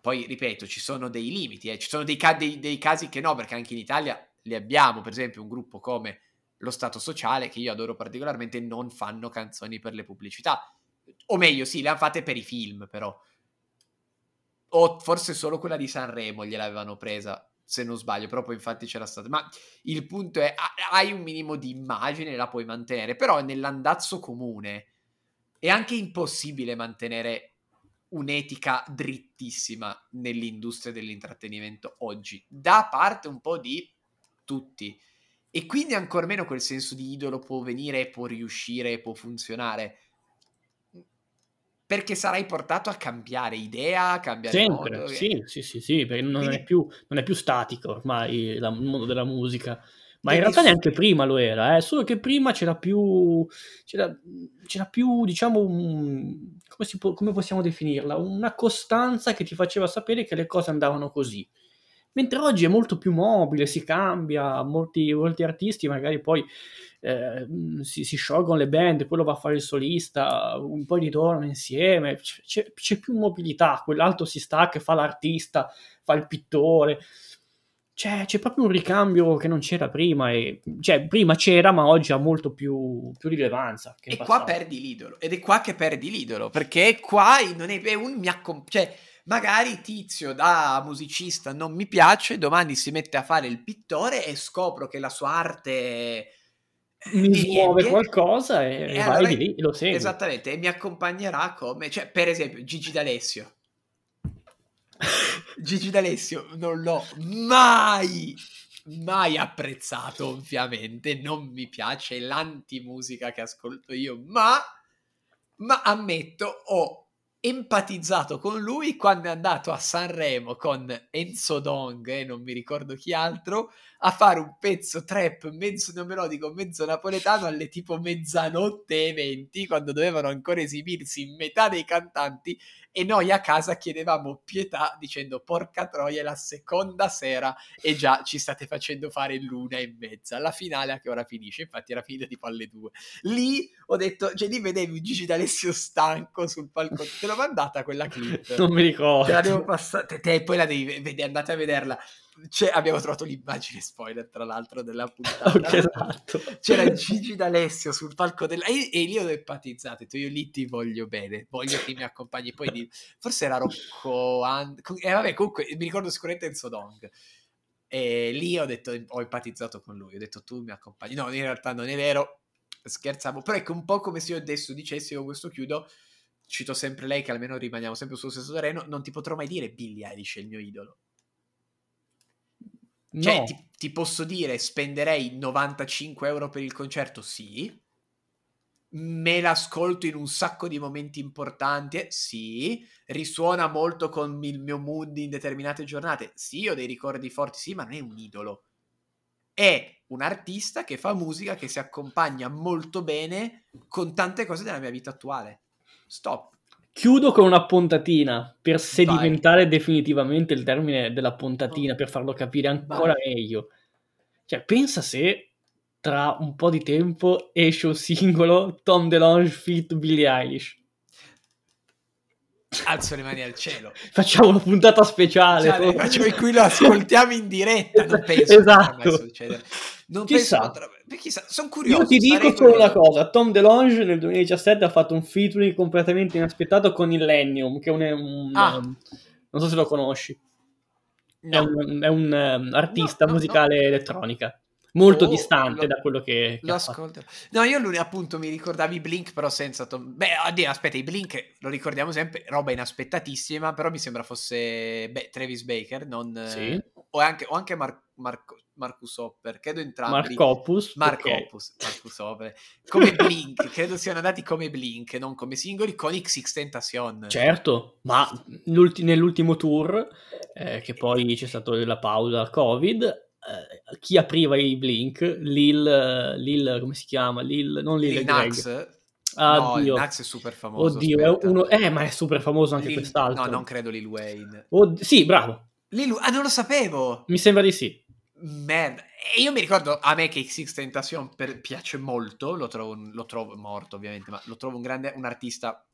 Poi, ripeto, ci sono dei limiti, eh. ci sono dei, ca- dei, dei, casi che no, perché anche in Italia li abbiamo, per esempio un gruppo come lo Stato Sociale, che io adoro particolarmente, non fanno canzoni per le pubblicità. O meglio, sì, le hanno fatte per i film, però. O forse solo quella di Sanremo gliel'avevano presa se non sbaglio, però poi infatti c'era stato. Ma il punto è, hai un minimo di immagine, la puoi mantenere, però nell'andazzo comune è anche impossibile mantenere un'etica drittissima nell'industria dell'intrattenimento oggi, da parte un po' di tutti. E quindi ancor meno quel senso di idolo può venire, può riuscire, può funzionare perché sarai portato a cambiare idea, a cambiare Sempre, modo. sì, sì, sì, sì, perché non, Quindi... è più, non, è più, statico ormai il mondo della musica. Ma in realtà neanche prima lo era, eh? solo che prima c'era più, c'era, c'era più diciamo, un, come, può, come, possiamo definirla? Una costanza che ti faceva sapere che le cose andavano così. Mentre oggi è molto più mobile, si cambia, molti, molti artisti magari poi eh, si, si, sciolgono le band, quello va a fare il solista, un po' ritornano insieme, c'è, c'è più mobilità, quell'altro si stacca fa l'artista, fa il pittore c'è, c'è, proprio un ricambio che non c'era prima. E, cioè, prima c'era, ma oggi ha molto più, più rilevanza. e qua perdi l'idolo. Ed è qua che perdi l'idolo. Perché qua non è, è un mi accom- Cioè, magari Tizio da musicista non mi piace, domani si mette a fare il pittore e scopro che la sua arte eh, mi muove qualcosa e, e, e vai allora, di lì, lo segui. Esattamente, e mi accompagnerà come, cioè, per esempio, Gigi D'Alessio. [LAUGHS] Gigi D'Alessio non l'ho mai, mai apprezzato, ovviamente. Non mi piace l'antimusica che ascolto io, ma, ma ammetto, ho empatizzato con lui quando è andato a Sanremo con Enzo Dong e non mi ricordo chi altro a fare un pezzo trap mezzo neomelodico, mezzo napoletano alle tipo mezzanotte e venti quando dovevano ancora esibirsi metà dei cantanti e noi a casa chiedevamo pietà dicendo porca troia è la seconda sera e già ci state facendo fare l'una e mezza. La finale a che ora finisce? Infatti era finita tipo alle due. Lì ho detto cioè lì vedevi Gigi D'Alessio stanco sul palco. Te l'ho mandata quella clip? [LAUGHS] Non mi ricordo. Te la devo passare. Te, te poi la devi vedere andate a vederla c'è, abbiamo trovato l'immagine spoiler tra l'altro della puntata. [LAUGHS] Okay, esatto. c'era Gigi D'Alessio sul palco della e, e lì ho empatizzato io lì ti voglio bene voglio che mi accompagni. Poi di... forse era Rocco And... e eh, vabbè comunque mi ricordo sicuramente Enzo Dong e lì ho detto ho empatizzato con lui ho detto tu mi accompagni. No in realtà non è vero scherzavo però ecco un po' come se io adesso dicessi con questo chiudo cito sempre lei che almeno rimaniamo sempre sullo stesso terreno non ti potrò mai dire Billie Eilish è il mio idolo cioè, no. ti, ti, posso dire, spenderei 95 euro per il concerto? Sì. Me l'ascolto in un sacco di momenti importanti? Sì. Risuona molto con il mio mood in determinate giornate? Sì, ho dei ricordi forti? Sì, ma non è un idolo. È un artista che fa musica che si accompagna molto bene con tante cose della mia vita attuale. Stop. Chiudo con una puntatina per sedimentare Vai. definitivamente il termine della puntatina, oh. per farlo capire ancora Vai. meglio. Cioè, pensa se tra un po' di tempo esce un singolo Tom DeLonge fit Billie Eilish. Alzo le mani al cielo. Facciamo una puntata speciale. Cioè, facciamo in cui lo ascoltiamo in diretta. Non penso esatto. succedere. Non chissà. penso chissà. Sono curioso. Io ti dico solo una cosa: Tom DeLonge nel 2017 ha fatto un featuring completamente inaspettato con Illenium, che è un, un ah. um, non so se lo conosci. No. È un, è un um, artista no, no, musicale elettronica molto oh, distante lo, da quello che, che lo ascolto. No, io lui appunto mi ricordavi Blink, però senza Tom. Beh, oddio, aspetta, i Blink lo ricordiamo sempre, roba inaspettatissima, però mi sembra fosse beh, Travis Baker, non sì. o anche, o anche Mar- Marco, Marcus Hopper, credo entrambi. Mark Opus. Mark okay. Marcus Hopper. Come Blink, credo siano andati come Blink, non come singoli, con XX Tentacion. Certo, ma nell'ultimo tour, eh, che poi c'è stata la pausa Covid, Uh, chi apriva i Blink, Lil, Lil, come si chiama? Lil, non Lil, Lil Nax. Ah, no, Dio. Nax è super famoso. Oddio, è uno, eh, ma è super famoso anche Lil, quest'altro. No, non credo Lil Wayne. Od- sì, bravo. Lil, ah, non lo sapevo. Mi sembra di sì. Merda. E io mi ricordo a me che XX Tentacion per, piace molto, lo trovo, lo trovo morto ovviamente, ma lo trovo un grande, un artista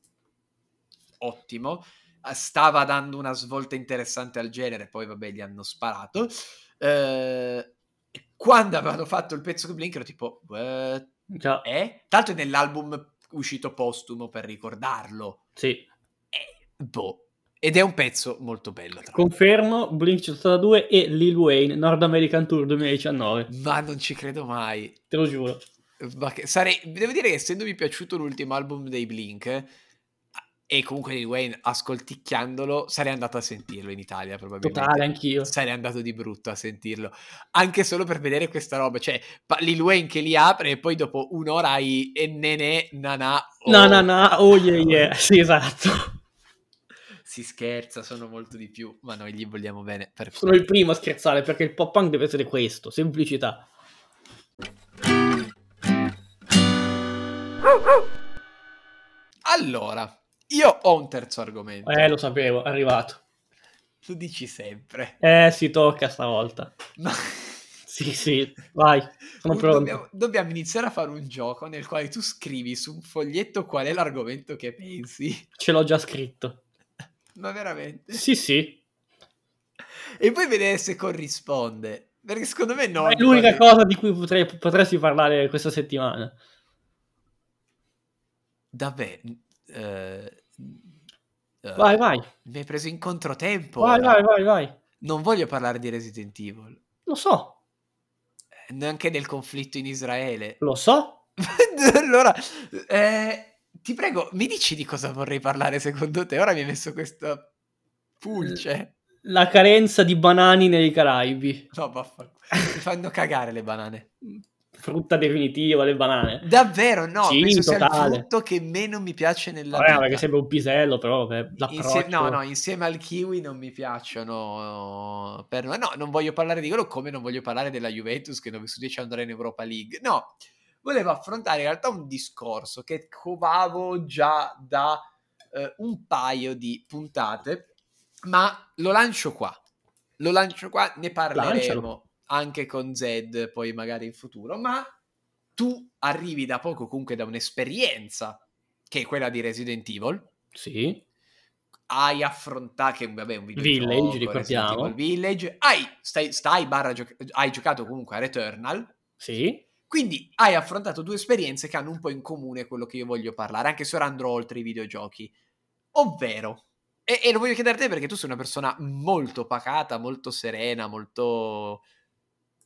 ottimo. Stava dando una svolta interessante al genere, poi vabbè gli hanno sparato. Eh, quando avevano fatto il pezzo con Blink ero tipo, Già. eh? Tanto è nell'album uscito postumo per ricordarlo. Sì. Eh, boh. Ed è un pezzo molto bello. Confermo, Blink 182 e Lil Wayne, Nord American Tour 2019. Ma non ci credo mai. Te lo giuro. Che, sarei, devo dire che essendomi piaciuto l'ultimo album dei Blink, e comunque Lil Wayne, ascolticchiandolo, sarei andato a sentirlo in Italia probabilmente. Totale, anch'io. Sarei andato di brutto a sentirlo. Anche solo per vedere questa roba. Cioè, Lil Wayne che li apre e poi dopo un'ora hai e nene, nanà. Oh. Na na na, oh yeah yeah. [LAUGHS] Sì, esatto. Si scherza, sono molto di più, ma noi gli vogliamo bene. Perfetto. Sono il primo a scherzare perché il pop punk deve essere questo, semplicità. Allora, io ho un terzo argomento. Eh, lo sapevo, è arrivato. Lo dici sempre. Eh, si tocca stavolta. Ma... [LAUGHS] Sì, sì, vai, sono pronto. Dobbiamo, dobbiamo iniziare a fare un gioco nel quale tu scrivi su un foglietto qual è l'argomento che pensi. Ce l'ho già scritto. [LAUGHS] Ma veramente? Sì, sì. E poi vedere se corrisponde. Perché secondo me no. È l'unica cosa di cui potrei, potresti parlare questa settimana. Davvero? Eh, eh, Vai, vai. Mi hai preso in controtempo. Vai, vai, vai, vai. Non voglio parlare di Resident Evil. Lo so, Eh, Neanche del conflitto in Israele. [LAUGHS] lo so. allora, eh, ti prego, mi dici di cosa vorrei parlare secondo te? Ora mi hai messo questa pulce. La carenza di banani nei Caraibi. No, vaffanculo. Mi fanno cagare le banane. Frutta definitiva, le banane. Davvero, no. Sì, penso sia il totale. frutto che meno mi piace nella Vabbè, vita. perché sembra un pisello, però l'approccio... Insie- no, no, insieme al kiwi non mi piacciono. Per... No, non voglio parlare di quello come non voglio parlare della Juventus che 9 su 10 andrà in Europa League. No, volevo affrontare in realtà un discorso che covavo già da eh, un paio di puntate, ma lo lancio qua. Lo lancio qua, ne parleremo Lancialo. Anche con Zed poi magari in futuro, ma tu arrivi da poco comunque da un'esperienza che è quella di Resident Evil. Sì, hai affrontato che vabbè un videogioco Village, ricordiamo. Village. Hai stai, stai barra gioc- hai giocato comunque a Returnal. Sì. quindi hai affrontato due esperienze che hanno un po' in comune quello che io voglio parlare anche se ora andrò oltre i videogiochi. Ovvero e, e lo voglio chiedere a te perché tu sei una persona molto pacata molto serena molto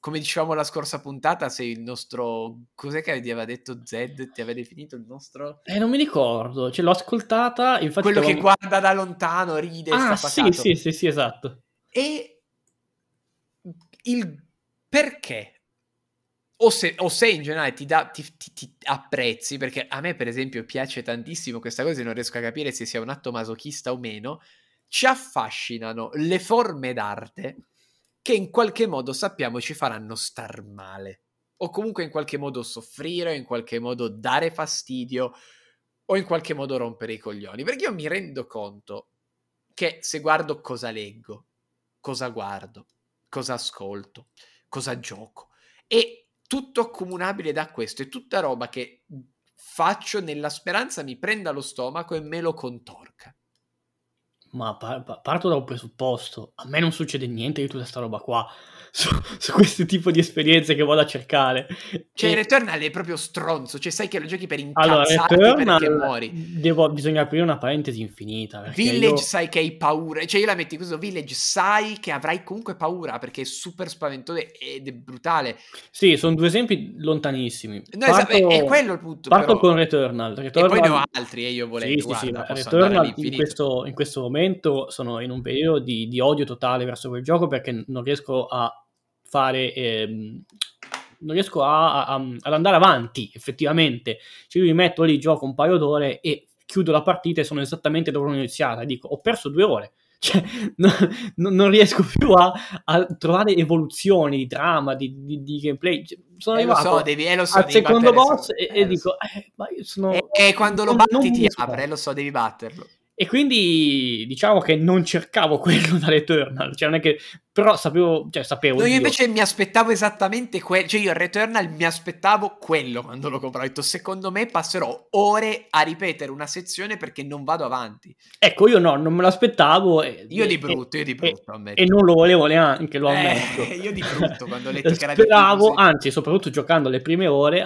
come dicevamo la scorsa puntata sei il nostro cos'è che ti aveva detto Zed? Ti aveva definito il nostro? Eh, non mi ricordo, ce l'ho ascoltata, infatti... quello che guarda da lontano ride Ah, sì, sì, sì, sì, esatto. e il perché? O se, o se in generale ti, dà, ti, ti- ti apprezzi perché a me per esempio piace tantissimo questa cosa e non riesco a capire se sia un atto masochista o meno ci affascinano le forme d'arte che in qualche modo sappiamo ci faranno star male o comunque in qualche modo soffrire in qualche modo dare fastidio o in qualche modo rompere i coglioni perché io mi rendo conto che se guardo cosa leggo cosa guardo, cosa ascolto, cosa gioco. E tutto accomunabile da questo, è tutta roba che faccio nella speranza mi prenda lo stomaco e me lo contorca. Ma pa- pa- parto da un presupposto, a me non succede niente di tutta sta roba qua, su, su questo tipo di esperienze che vado a cercare. Cioè, E- il Returnal è proprio stronzo, cioè sai che lo giochi per Allora, incazzarti perché Returnal, muori. devo, bisogna aprire una parentesi infinita. perché Village io- sai che hai paura, cioè io la metti così, Village sai che avrai comunque paura perché è super spaventoso ed è brutale. Sì, sono due esempi lontanissimi. No, esatto, è, quello il punto. Parto però. con Returnal. E Returnal poi ne ho altri e io volevo, Sì, sì, guarda, sì, Returnal in questo, in questo momento sono in un periodo di, di odio totale verso quel gioco perché non riesco a fare... ehm, non riesco a- a- ad andare avanti effettivamente. Cioè io mi metto lì, gioco un paio d'ore e chiudo la partita e sono esattamente dove ho iniziato. E dico, ho perso due ore. [LAUGHS] Cioè, no- no- non riesco [LAUGHS] più a, a trovare evoluzioni di trama, di, di- di gameplay. Cioè, Sono Eh, lo arrivato so, devi, eh, lo so, al secondo boss e, eh, e dico, so. eh, ma io sono... E, e quando lo non- batti non ti apre, eh, lo so, devi batterlo. E quindi diciamo che non cercavo [LAUGHS] quello da Returnal, cioè non è che però sapevo, cioè sapevo No, io invece mi aspettavo esattamente quello, cioè io a Returnal mi aspettavo quello quando lo compravo. Ho detto, secondo me passerò ore a ripetere una sezione perché non vado avanti. Ecco, io no, non me l'aspettavo e, Io di e- brutto, io di brutto, e, ammetto. e non lo volevo neanche, lo ammetto. Eh, [LAUGHS] io di brutto quando ho letto che era Speravo, anzi, soprattutto giocando le prime ore,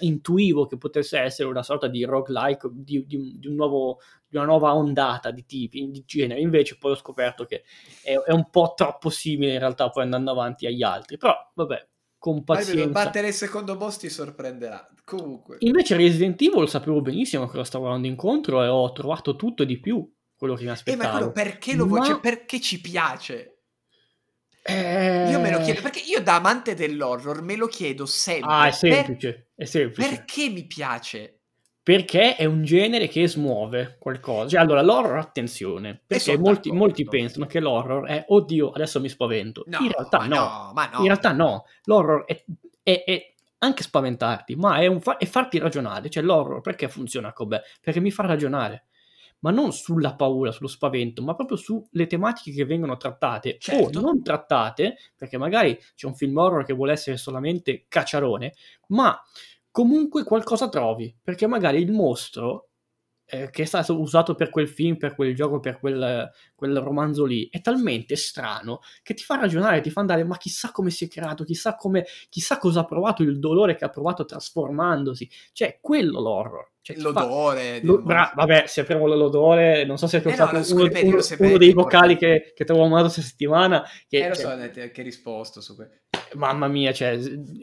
intuivo che potesse essere una sorta di roguelike di, di di un nuovo, di una nuova ondata di tipi, di genere. Invece poi ho scoperto che è, è un po' troppo simile in realtà poi andando avanti agli altri. Però, vabbè, con pazienza. battere il secondo boss ti sorprenderà. Comunque. Invece Resident Evil sapevo benissimo cosa stavo andando incontro e ho trovato tutto e di più quello che mi Eh, aspettavo. ma quello perché lo vuoi? Ma- Cioè, perché ci piace? Eh, Io me lo chiedo, perché io da amante dell'horror me lo chiedo sempre. Ah, è per- semplice, è semplice. perché mi piace? Perché è un genere che smuove qualcosa. Cioè, allora, l'horror, attenzione, perché sono molti, molti pensano che l'horror è, oddio, adesso mi spavento. No, in realtà no. no. In realtà no. L'horror è, è- è anche spaventarti, ma è, un fa- è farti ragionare. Cioè, l'horror perché funziona come? Perché mi fa ragionare. Ma non sulla paura, sullo spavento, ma proprio sulle tematiche che vengono trattate Certo. o non trattate, perché magari c'è un film horror che vuole essere solamente cacciarone, ma comunque qualcosa trovi, perché magari il mostro eh, che è stato usato per quel film, per quel gioco, per quel, quel, romanzo lì, è talmente strano che ti fa ragionare, ti fa andare, ma chissà come si è creato, chissà, come, chissà cosa ha provato, il dolore che ha provato trasformandosi. Cioè, quello l'horror. Cioè, l'odore. Fa... Lo, bra- vabbè, se apriamo l'odore, non so se hai ascoltato eh no, uno, uno, uno, dei vocali che, che ti avevo mandato questa settimana. Che, eh, lo cioè, so, che risposto su questo. Mamma mia, cioè,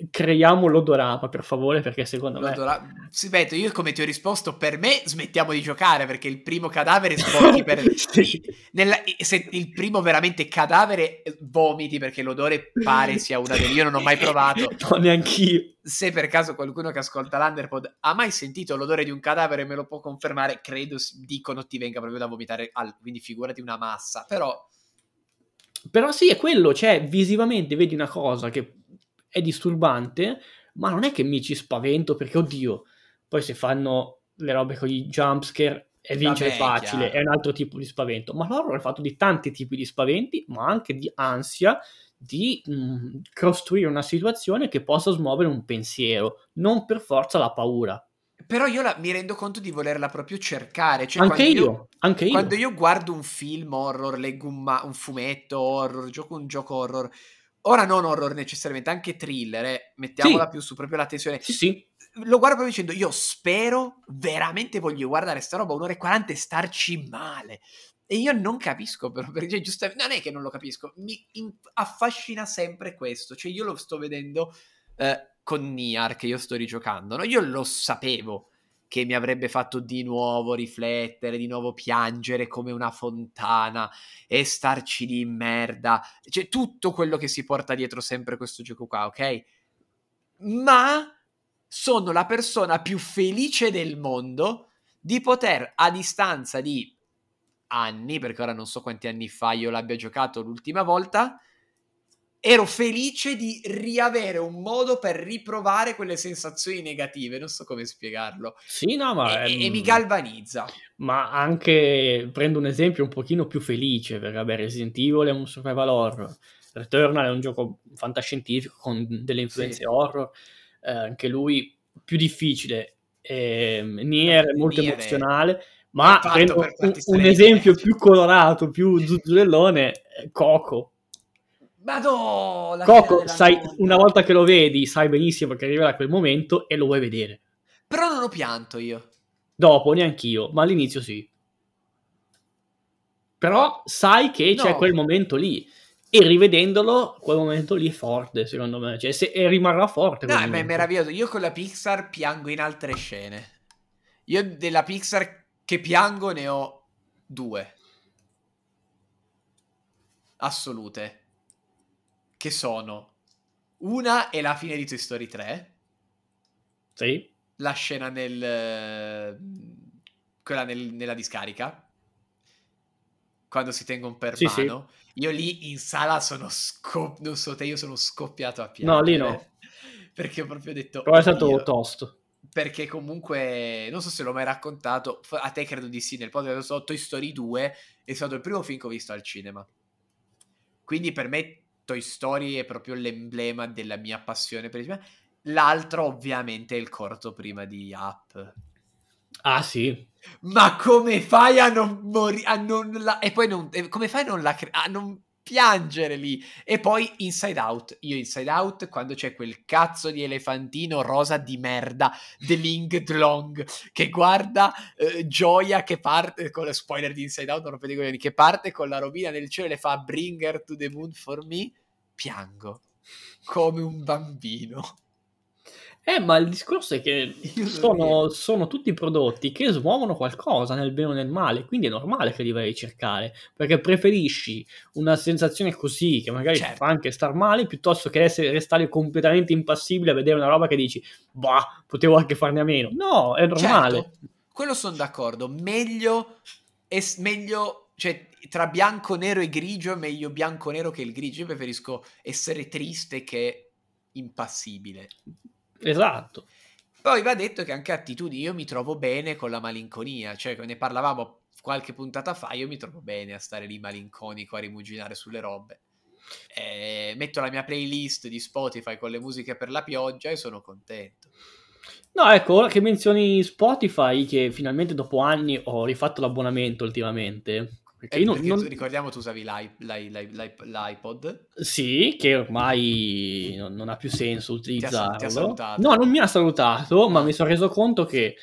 creiamo l'odorama per favore, perché secondo L'odora... me. Sì, Beto, io come ti ho risposto, per me smettiamo di giocare perché il primo cadavere sbocchi per. [LAUGHS] sì. Nella... Se il primo veramente cadavere vomiti perché l'odore pare sia una delle. Io non ho mai provato. [LAUGHS] no, neanch'io. Se per caso qualcuno che ascolta l'Underpod ha mai sentito l'odore di un cadavere, me lo può confermare. Credo dicono ti venga proprio da vomitare, al... quindi figurati una massa. Però però sì, è quello, cioè visivamente vedi una cosa che è disturbante, ma non è che mi ci spavento perché, oddio, poi se fanno le robe con i jumpscare e vincere Vabbè, facile, chiaro. è un altro tipo di spavento. Ma l'horror è fatto di tanti tipi di spaventi, ma anche di ansia di mh, costruire una situazione che possa smuovere un pensiero, non per forza la paura. Però io la, mi rendo conto di volerla proprio cercare. Cioè, anche io, io, anche io. Quando io guardo un film horror, leggo un, ma- un fumetto horror, gioco un gioco horror, ora non horror necessariamente, anche thriller, eh, mettiamola Sì. più su proprio la tensione. Sì, sì. Lo guardo proprio dicendo, io spero, veramente voglio guardare sta roba un'ora e 40 e starci male. E io non capisco però, perché giustamente, non è che non lo capisco, mi in- affascina sempre questo. Cioè io lo sto vedendo eh, con Niar che io sto rigiocando, no? Io lo sapevo che mi avrebbe fatto di nuovo riflettere, di nuovo piangere come una fontana e starci di merda. Cioè tutto quello che si porta dietro sempre questo gioco qua, ok? Ma sono la persona più felice del mondo di poter a distanza di anni, perché ora non so quanti anni fa io l'abbia giocato l'ultima volta, ero felice di riavere un modo per riprovare quelle sensazioni negative, non so come spiegarlo. Sì, no, ma... E, e ehm, mi galvanizza. Ma anche, prendo un esempio un pochino più felice, perché vabbè, Resident Evil è un survival horror, Returnal è un gioco fantascientifico con delle influenze Sì. horror, eh, anche lui più difficile, ehm, Nier è molto Nier emozionale, ma è fatto prendo un, un esempio più colorato, più zuzzurellone, eh, Coco. Madò, la Coco, sai, una volta che lo vedi, sai benissimo che arriverà quel momento e lo vuoi vedere. Però non ho pianto io. Dopo neanch'io, ma all'inizio sì. Però sai che c'è No. quel momento lì. E rivedendolo, quel momento lì è forte, secondo me. Cioè, se, e rimarrà forte. No, ma è meraviglioso. Io con la Pixar piango in altre scene. Io della Pixar che piango ne ho due. Assolute. Che sono una è la fine di Toy Story 3, Sì. la scena nel eh, quella nel- nella discarica quando si tengono per Sì, sì. mano. Io lì in sala sono scop- non so te, io sono scoppiato a No, piangere. lì no. [LAUGHS] Perché ho proprio detto Però è stato tosto. perché comunque non so se l'ho mai raccontato a te credo di sì nel podcast so, Toy Story 2 è stato il primo film che ho visto al cinema quindi per me Toy Story è proprio l'emblema della mia passione per il cinema l'altro ovviamente è il corto prima di Up Ah, sì. ma come fai a non morire a non la- e poi non e come fai a non, la cre- a non piangere lì. E poi Inside Out. Io Inside Out quando c'è quel cazzo di elefantino rosa di merda Ling Dlong che guarda eh, Gioia che parte con lo spoiler di Inside Out non rompete che parte con la robina nel cielo e le fa bring her to the moon for me piango. Come un bambino Eh, ma il discorso è che sono, sono tutti prodotti che smuovono qualcosa nel bene o nel male, quindi è normale che li vai a ricercare, perché preferisci una sensazione così, che magari Certo. fa anche star male, piuttosto che essere, restare completamente impassibile a vedere una roba che dici, bah, potevo anche farne a meno. No, è normale. Certo, quello sono d'accordo. Meglio, es- meglio, cioè, tra bianco, nero e grigio, è meglio bianco, nero che il grigio. Io preferisco essere triste che impassibile. Esatto. Poi va detto che anche attitudini, io mi trovo bene con la malinconia, cioè ne parlavamo qualche puntata fa, io mi trovo bene a stare lì malinconico, a rimuginare sulle robe. Eh, metto la mia playlist di Spotify con le musiche per la pioggia e sono contento. No, ecco, ora che menzioni Spotify, che finalmente dopo anni ho rifatto l'abbonamento ultimamente. Perché, eh, non, perché non... Ricordiamo tu usavi l'i, l'i, l'i, l'iPod? Sì, che ormai non, non, ha più senso utilizzarlo. Ti ha, ti ha. No, non mi ha salutato, ma mi sono reso conto che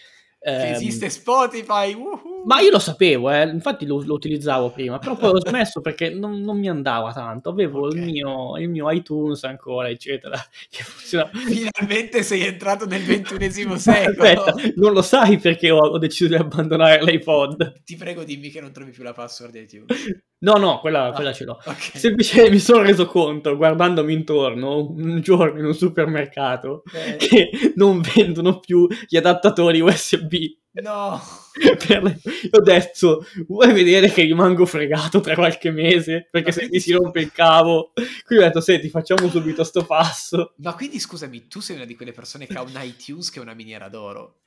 che ehm, esiste Spotify. Uh-huh. Ma io lo sapevo, eh, infatti lo, lo, utilizzavo prima, però poi ho smesso perché non, non mi andava tanto. Avevo okay. il, mio, il, mio, iTunes ancora, eccetera. [LAUGHS] Finalmente sei entrato nel ventunesimo [LAUGHS] secolo. Aspetta, non lo sai perché ho, ho, deciso di abbandonare l'iPod. Ti prego, dimmi che non trovi più la password di iTunes. No, no, quella, ah, quella ce l'ho. Okay. Semplicemente mi sono reso conto, guardandomi intorno, un giorno in un supermercato, eh. che non vendono più gli adattatori USB. No! [LAUGHS] Le... Ho detto, vuoi vedere che rimango fregato tra qualche mese? Perché Ma se mi si rompe il cavo... Quindi ho detto, senti, facciamo subito sto passo. Ma quindi, scusami, tu sei una di quelle persone che ha un iTunes che è una miniera d'oro?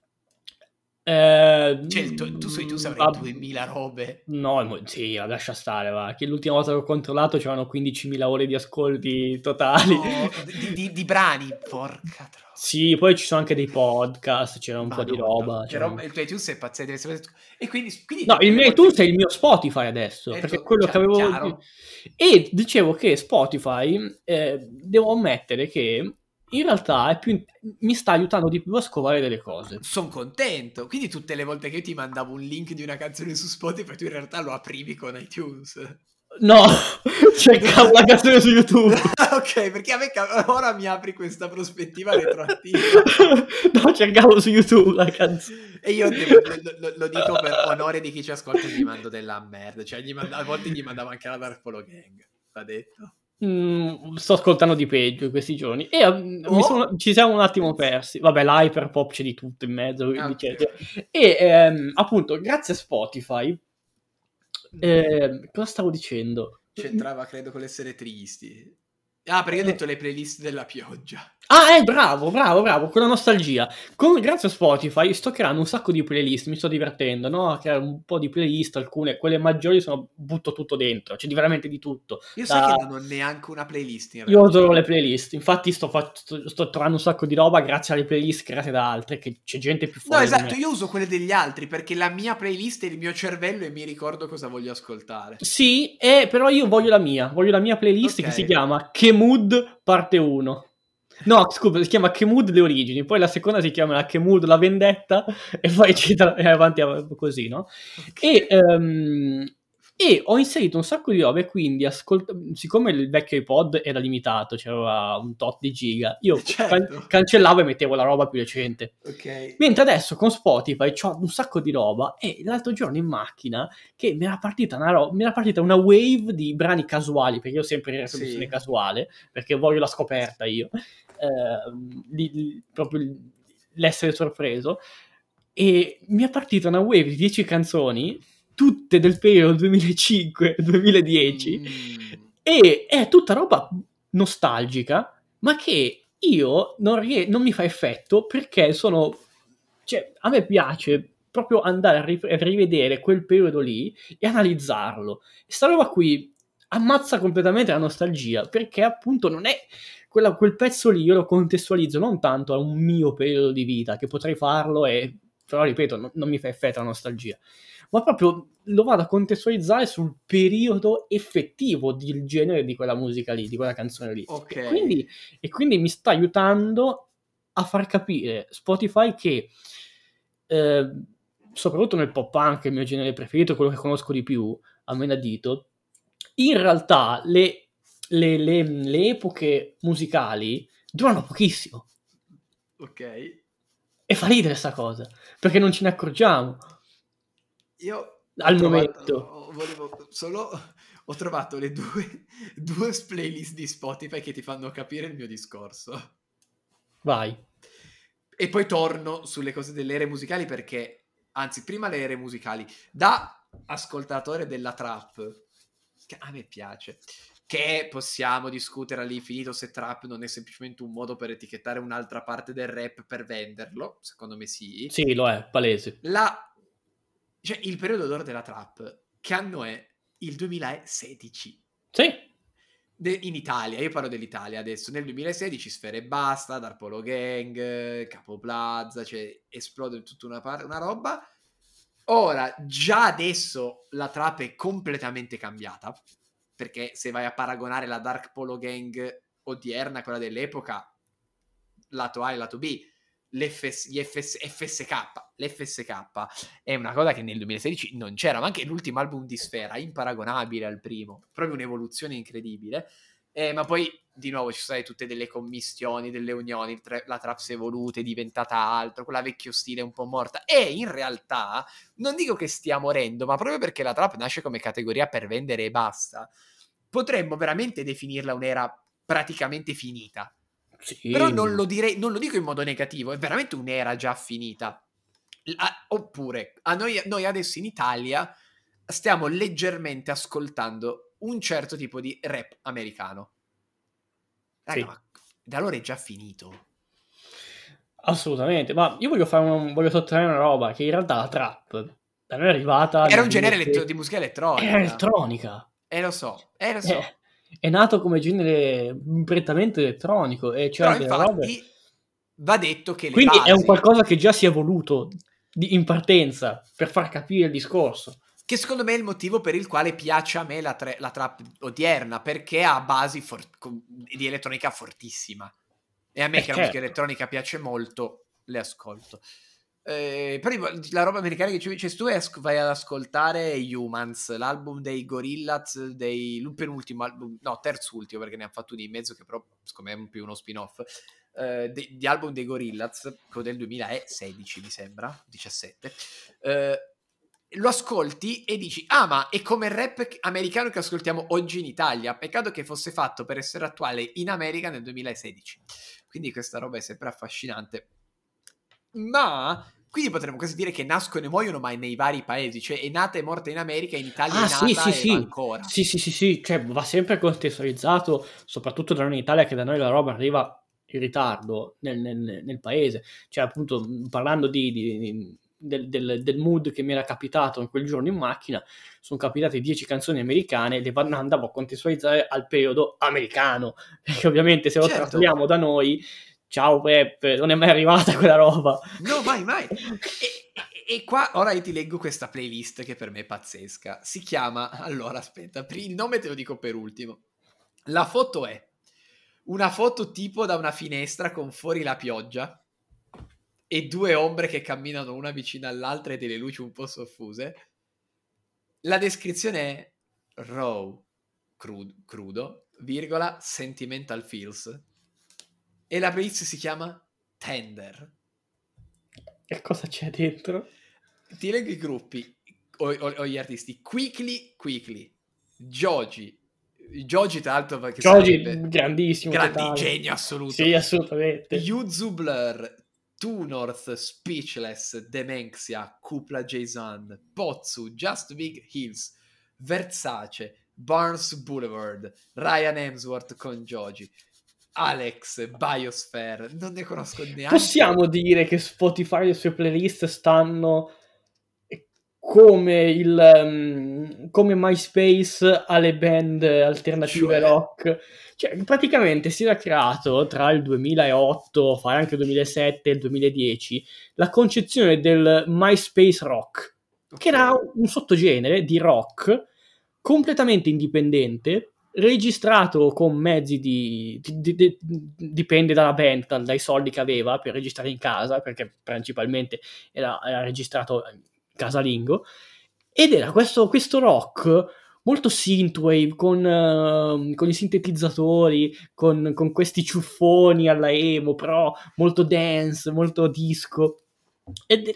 Eh, cioè, tu, tu iTunes avrai 2000 robe. No, sì, lascia stare, va. Che l'ultima volta che ho controllato c'erano 15.000 ore di ascolti totali. No, di, di, di, brani, porca troia. Sì, poi ci sono anche dei podcast, c'era un Ma po' no, di roba. C'era... Un... Il tuo iTunes è pazzesco. E quindi, quindi no, il mio iTunes è il mio Spotify adesso, è perché quello che avevo... Chiaro. E dicevo che Spotify, eh, devo ammettere che in realtà più, mi sta aiutando di più a scovare delle cose. Sono contento. Quindi tutte le volte che io ti mandavo un link di una canzone su Spotify, tu in realtà lo aprivi con iTunes. No, [LAUGHS] cercavo la canzone su YouTube. [LAUGHS] ok, perché a me ora mi apri questa prospettiva [LAUGHS] retroattiva. no, cercavo su YouTube la canzone. E io lo, lo, lo, dico per onore di chi ci ascolta, gli mando della merda. Cioè, manda, a volte gli mandavo anche la Dark Polo Gang, va detto. Mm, sto ascoltando di peggio in questi giorni e oh. sono, ci siamo un attimo persi. Vabbè, l'hyperpop c'è di tutto in mezzo. Okay. E ehm, appunto, grazie a Spotify, eh, cosa stavo dicendo? C'entrava, credo, con l'essere tristi. Ah, perché ho detto le playlist della pioggia. Ah, eh, bravo, bravo, bravo, con la nostalgia. Con, grazie a Spotify sto creando un sacco di playlist, mi sto divertendo, no? A creare un po' di playlist, alcune, quelle maggiori sono, butto tutto dentro, c'è di veramente di tutto. Io da... so che non ho neanche una playlist. In Io adoro le playlist, infatti sto, sto, sto, trovando un sacco di roba grazie alle playlist create da altre, che c'è gente più forte. No, esatto, io uso quelle degli altri, perché la mia playlist è il mio cervello e mi ricordo cosa voglio ascoltare. Sì, eh, però io voglio la mia, voglio la mia playlist okay. che si chiama Che Mood parte 1. No, scusa, si chiama Kemud le origini, poi la seconda si chiama Kemud la vendetta e poi ci e avanti così, no? E, um, e ho inserito un sacco di robe, quindi ascolta... siccome il vecchio iPod era limitato, c'era un tot di giga, io [LAUGHS] certo. can- cancellavo e mettevo la roba più recente. Okay. Mentre adesso con Spotify ho un sacco di roba e l'altro giorno in macchina che mi era partita una, ro- mi era partita una wave di brani casuali, perché io sempre in reproduzione sì. casuale, perché voglio la scoperta io, eh, di, di, proprio l'essere sorpreso, e mi è partita una wave di 10 canzoni tutte del periodo 2005-2010 mm. e è tutta roba nostalgica, ma che io non, rie- non mi fa effetto perché sono... Cioè, a me piace proprio andare a, ri- a rivedere quel periodo lì e analizzarlo. Sta roba qui ammazza completamente la nostalgia perché appunto non è quella, quel pezzo lì io lo contestualizzo non tanto a un mio periodo di vita che potrei farlo e però ripeto non, non mi fa effetto la nostalgia ma proprio lo vado a contestualizzare sul periodo effettivo del genere di quella musica lì, di quella canzone lì. Okay. E, quindi, e quindi mi sta aiutando a far capire Spotify che, eh, soprattutto nel pop punk, il mio genere preferito, quello che conosco di più, a menadito, in realtà le, le, le, le epoche musicali durano pochissimo. Ok. E fa ridere questa cosa, perché non ce ne accorgiamo. Io al momento volevo solo ho trovato le due, [LAUGHS] due playlist di Spotify che ti fanno capire il mio discorso. Vai. E poi torno sulle cose delle ere musicali perché, anzi, prima le ere musicali, da ascoltatore della trap, che a me piace, che possiamo discutere all'infinito se trap non è semplicemente un modo per etichettare un'altra parte del rap per venderlo, secondo me sì. Sì, lo è, palese. La... Cioè, il periodo d'oro della trap, che anno è? Il 2016. Sì. De- in Italia, io parlo dell'Italia adesso, nel 2016 Sfere e Basta, Darpolo Gang, Capo Plaza, cioè esplode tutta una, par- una roba. Ora, già adesso la trap è completamente cambiata, perché se vai a paragonare la Dark Polo Gang odierna, quella dell'epoca, lato A e lato B, l'FS, FS, FSK, l'FSK è una cosa che nel 2016 non c'era, ma anche l'ultimo album di Sfera, imparagonabile al primo, proprio un'evoluzione incredibile. Eh, ma poi di nuovo ci sono tutte delle commissioni, delle unioni, tra- la trap si è evoluta, è diventata altro, quella vecchio stile è un po' morta. E in realtà non dico che stia morendo, ma proprio perché la trap nasce come categoria per vendere e basta, potremmo veramente definirla un'era praticamente finita. Sì. Però non lo, direi, non lo dico in modo negativo, è veramente un'era già finita. La- oppure, a noi, noi adesso in Italia stiamo leggermente ascoltando un certo tipo di rap americano. Raga, Sì. ma da allora è già finito. Assolutamente, ma io voglio, fare un- voglio sottolineare una roba, che in realtà la trap da noi è arrivata... Era un genere 2000 elettro- di musica elettronica. Era elettronica. Eh, lo so, eh, lo so. Eh, è nato come genere prettamente elettronico e c'era Però infatti va detto che Quindi è un basi- qualcosa che già si è evoluto di- in partenza per far capire il discorso. Che secondo me è il motivo per il quale piace a me la, tre- la trap odierna, perché ha basi for- di elettronica fortissima. E a me Eh, che la certo. musica elettronica piace molto, le ascolto. Eh, però la roba americana che ci dici tu as- vai ad ascoltare Humans, l'album dei Gorillaz, dei, il penultimo album, no, terzultimo perché ne hanno fatto uno in mezzo che però secondo me è più uno spin-off, eh, de- di album dei Gorillaz, quello del 2016 mi sembra, 17. Eh, lo ascolti e dici, ah ma è come il rap americano che ascoltiamo oggi in Italia, peccato che fosse fatto per essere attuale in America nel 2016. Quindi questa roba è sempre affascinante. Ma quindi potremmo quasi dire che nascono e muoiono ma nei vari paesi, cioè è nata e morta in America, in Italia Ah, è nata sì, sì, e sì. ancora. Sì, sì, sì, sì, cioè va sempre contestualizzato, soprattutto da noi in Italia, che da noi la roba arriva in ritardo nel, nel- nel paese. Cioè, appunto, parlando di, di- di- del, del- del mood che mi era capitato in quel giorno in macchina, sono capitate 10 canzoni americane, le andavo a contestualizzare al periodo americano, [LAUGHS] perché ovviamente se lo Certo. trasferiamo da noi, ciao rap, non è mai arrivata quella roba. No, mai, mai. [LAUGHS] E, e- qua ora io ti leggo questa playlist che per me è pazzesca. Si chiama, allora aspetta, il nome te lo dico per ultimo. La foto è una foto tipo da una finestra con fuori la pioggia e due ombre che camminano una vicino all'altra e delle luci un po' soffuse. La descrizione è raw, crudo, crudo virgola, sentimental feels. E la playlist si chiama Tender. Che cosa c'è dentro? Ti leggo i gruppi o, o- o gli artisti. Quickly, Quickly, Joji. Joji, tra l'altro, che Joji, sarebbe grandissimo. grandi totale. genio assoluto. Sì, assolutamente. Yuzu Blur, Two North, Speechless, Demenxia, Kupla Jason, Pozzu, Just Big Hills, Versace, Barnes Boulevard, Ryan Hemsworth con Joji, Alex, Biosphere, non ne conosco neanche. Possiamo dire che Spotify e le sue playlist stanno come il um, come MySpace alle band alternative Cioè? rock. Cioè, praticamente si era creato tra il 2008, fai anche il 2007 e il 2010, la concezione del MySpace rock, che era un sottogenere di rock completamente indipendente, registrato con mezzi di, di- di- di- dipende dalla band, dai soldi che aveva per registrare in casa, perché principalmente era, era registrato casalingo, ed era questo, questo rock molto synthwave, con, eh, con i sintetizzatori, con, con questi ciuffoni alla emo, però molto dance, molto disco. Ed,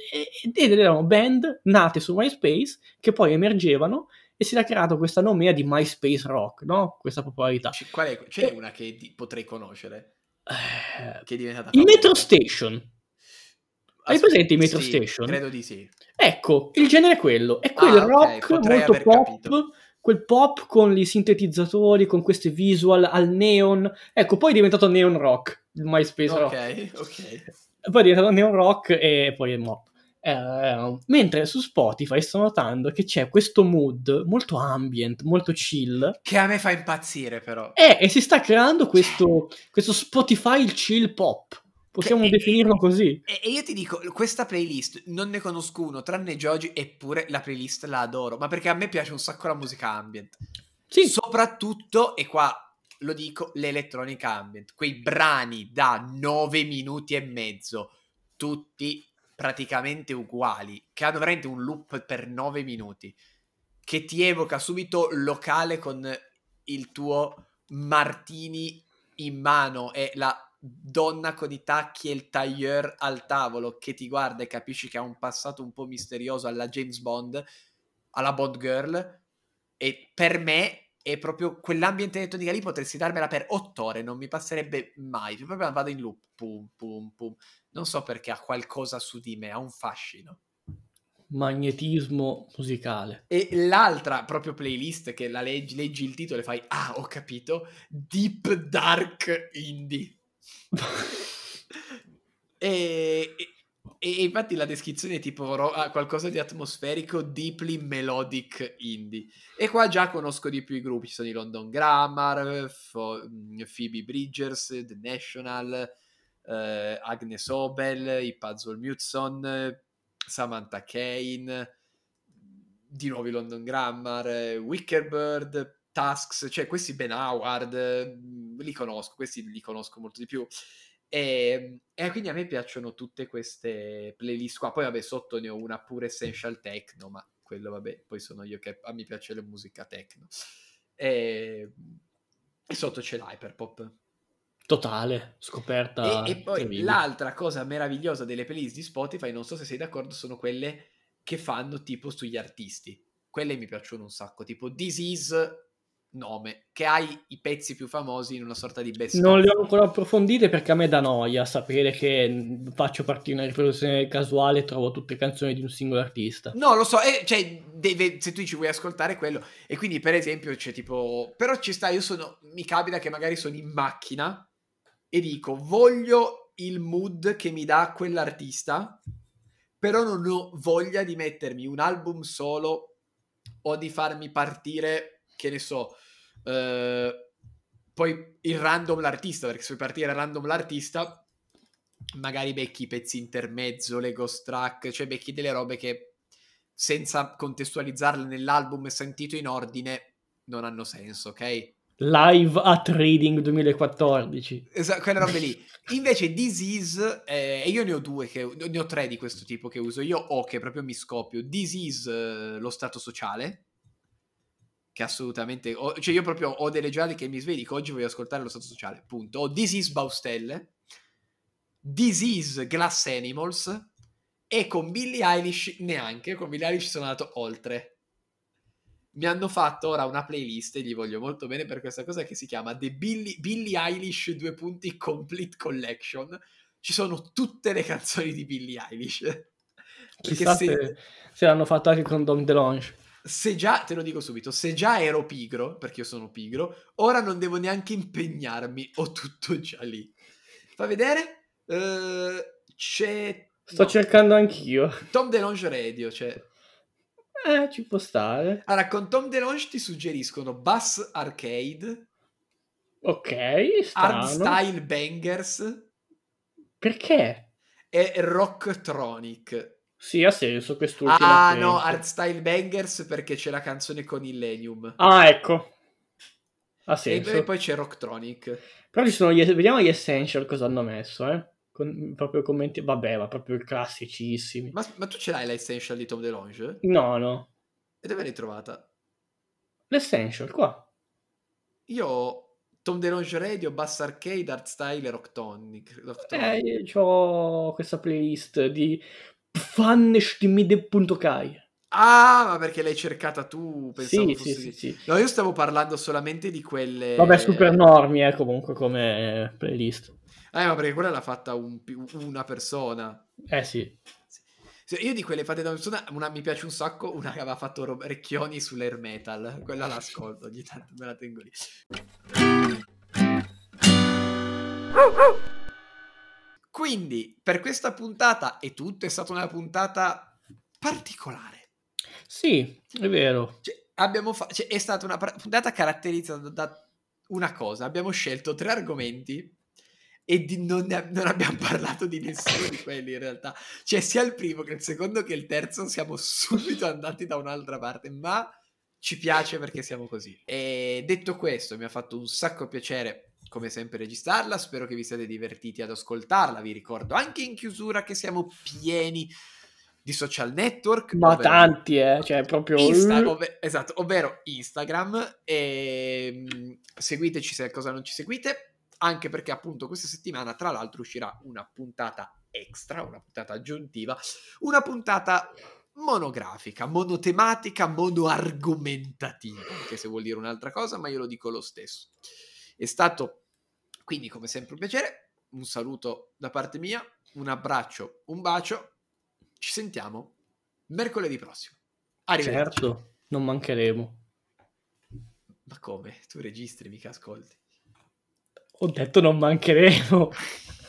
ed erano band nate su MySpace che poi emergevano e si era creato questa nomea di MySpace Rock, no? Questa popolarità. C- qual è? C'è una che di- potrei conoscere? Eh, Che è diventata I famosa? Metro Station. Hai presente i Metro sì, Station? Credo di sì. Ecco, il genere è quello. È quel Ah, rock potrei molto pop, capito. quel pop con i sintetizzatori, con questi visual al neon. Ecco, poi è diventato neon rock, il MySpace rock. Ok, ok. Poi è diventato neon rock e poi è morto. Eh, mentre su Spotify sto notando che c'è questo mood molto ambient, molto chill. Che a me fa impazzire però. Eh, e si sta creando questo, questo Spotify chill pop. Possiamo Che- definirlo così. E, e io ti dico, questa playlist non ne conosco uno, tranne Joji, eppure la playlist la adoro. Ma perché a me piace un sacco la musica ambient. Sì, Soprattutto, e qua lo dico, l'elettronica ambient. Quei brani da 9 minuti e mezzo, tutti praticamente uguali, che hanno veramente un loop per 9 minuti, che ti evoca subito locale con il tuo martini in mano e la donna con i tacchi e il tailleur al tavolo che ti guarda e capisci che ha un passato un po' misterioso alla James Bond, alla Bond Girl, e per me è proprio quell'ambiente elettronica lì potresti darmela per otto ore, non mi passerebbe mai, proprio vado in loop, pum pum pum, non so perché ha qualcosa su di me, ha un fascino. magnetismo musicale. E l'altra proprio playlist che la leggi, leggi il titolo e fai, ah ho capito, Deep Dark Indie. [LAUGHS] e, e- infatti la descrizione è tipo ro- ah, qualcosa di atmosferico, deeply melodic indie. E qua già conosco di più i gruppi, sono i London Grammar, Fo- mm, Phoebe Bridgers, The National, eh, Agnes Obel, i Puzzle Mutson, Samantha Kane, di nuovo i London Grammar, eh, Wickerbird, Tasks, cioè questi Ben Howard, eh, li conosco, questi li conosco molto di più. E, e quindi a me piacciono tutte queste playlist qua. Poi, vabbè, sotto ne ho una pure essential techno, ma quello, vabbè, poi sono io che a me piace la musica techno. E, e sotto c'è l'hyperpop. Totale, scoperta. E, e poi incredibile. l'altra cosa meravigliosa delle playlist di Spotify, non so se sei d'accordo, sono quelle che fanno tipo sugli artisti. Quelle mi piacciono un sacco, tipo This Is nome, che hai i pezzi più famosi in una sorta di best Non le ho ancora approfondite perché a me dà noia sapere che mh, faccio partire una riproduzione casuale e trovo tutte canzoni di un singolo artista. No, lo so, eh, cioè, deve- se tu ci vuoi ascoltare quello, e quindi per esempio c'è tipo, però ci sta, io sono, mi capita che magari sono in macchina e dico, voglio il mood che mi dà quell'artista, però non ho voglia di mettermi un album solo o di farmi partire, che ne so, eh, poi il random l'artista, perché se vuoi partire random l'artista, magari becchi i pezzi intermezzo, le ghost track, cioè becchi delle robe che senza contestualizzarle nell'album sentito in ordine non hanno senso, ok? Live at Reading 2014. Esa- quelle robe lì. [LAUGHS] Invece Disease, eh, e io ne ho due, che, ne ho tre di questo tipo che uso. Io ho che proprio mi scopio Disease, eh, lo stato sociale, che assolutamente... ho- cioè io proprio ho delle giornate che mi svegli, dico oggi voglio ascoltare lo stato sociale, punto. Ho Disease Baustelle, Disease Glass Animals, e con Billie Eilish neanche, con Billie Eilish sono andato oltre. Mi hanno fatto ora una playlist e gli voglio molto bene per questa cosa che si chiama The Billie, Billie Eilish due punti Complete Collection. Ci sono tutte le canzoni di Billie Eilish. Chissà se, se, se l'hanno fatto anche con Dom DeLonge. Se già, te lo dico subito, se già ero pigro, perché io sono pigro, ora non devo neanche impegnarmi, ho tutto già lì. Fa vedere? Eh, c'è... Sto no, cercando anch'io. Tom DeLonge Radio, cioè... Eh, ci può stare. Allora, con Tom DeLonge ti suggeriscono Bass Arcade, Ok. Hardstyle Bangers Perché? e Rocktronic. Sì, ha senso quest'ultima. Ah penso. no, Hardstyle Bangers perché c'è la canzone con Illenium. Ah, ecco. Ha E, senso. e poi c'è Rocktronic. Però ci sono gli, vediamo gli essential cosa hanno messo, eh. Con, proprio commenti, vabbè, ma proprio classicissimi. Ma, ma tu ce l'hai l'essential di Tom DeLonge? No, no. E dove l'hai trovata? L'essential qua. Io ho Tom DeLonge Radio, Bass Arcade, Hardstyle e Rocktronic. Rocktronic. Eh, ho questa playlist di fanstimmide.kai. Ah, ma perché l'hai cercata tu? Pensavo Sì, fosse sì, sì, sì. No, io stavo parlando solamente di quelle... Vabbè, super normi, eh, comunque, come playlist. Eh, ma perché quella l'ha fatta un una persona. Eh sì. io di quelle fatte da persona, una mi piace un sacco, una che aveva fatto rob- Recchioni sull'air metal, quella l'ascolto, ogni tanto me la tengo lì. Quindi, per questa puntata è tutto, è stata una puntata particolare. Sì, è vero. Cioè, abbiamo fa- cioè, è stata una puntata caratterizzata da una cosa, abbiamo scelto tre argomenti e non, ne, non, abbiamo parlato di nessuno di quelli in realtà. Cioè sia il primo che il secondo che il terzo siamo subito andati da un'altra parte, ma ci piace perché siamo così. E detto questo, mi ha fatto un sacco piacere come sempre registrarla, spero che vi siate divertiti ad ascoltarla, vi ricordo anche in chiusura che siamo pieni di social network. Ma ovvero, tanti, eh, cioè proprio... Insta, ov- esatto, ovvero Instagram, e mm, seguiteci se cosa non ci seguite, anche perché appunto questa settimana tra l'altro uscirà una puntata extra, una puntata aggiuntiva, una puntata monografica, monotematica, monoargomentativa, anche se vuol dire un'altra cosa, ma io lo dico lo stesso. È stato quindi come sempre un piacere, un saluto da parte mia, un abbraccio, un bacio, ci sentiamo mercoledì prossimo. Arrivederci. Certo, non mancheremo. Ma come? Tu registri, mica ascolti. Ho detto non mancheremo. [LAUGHS]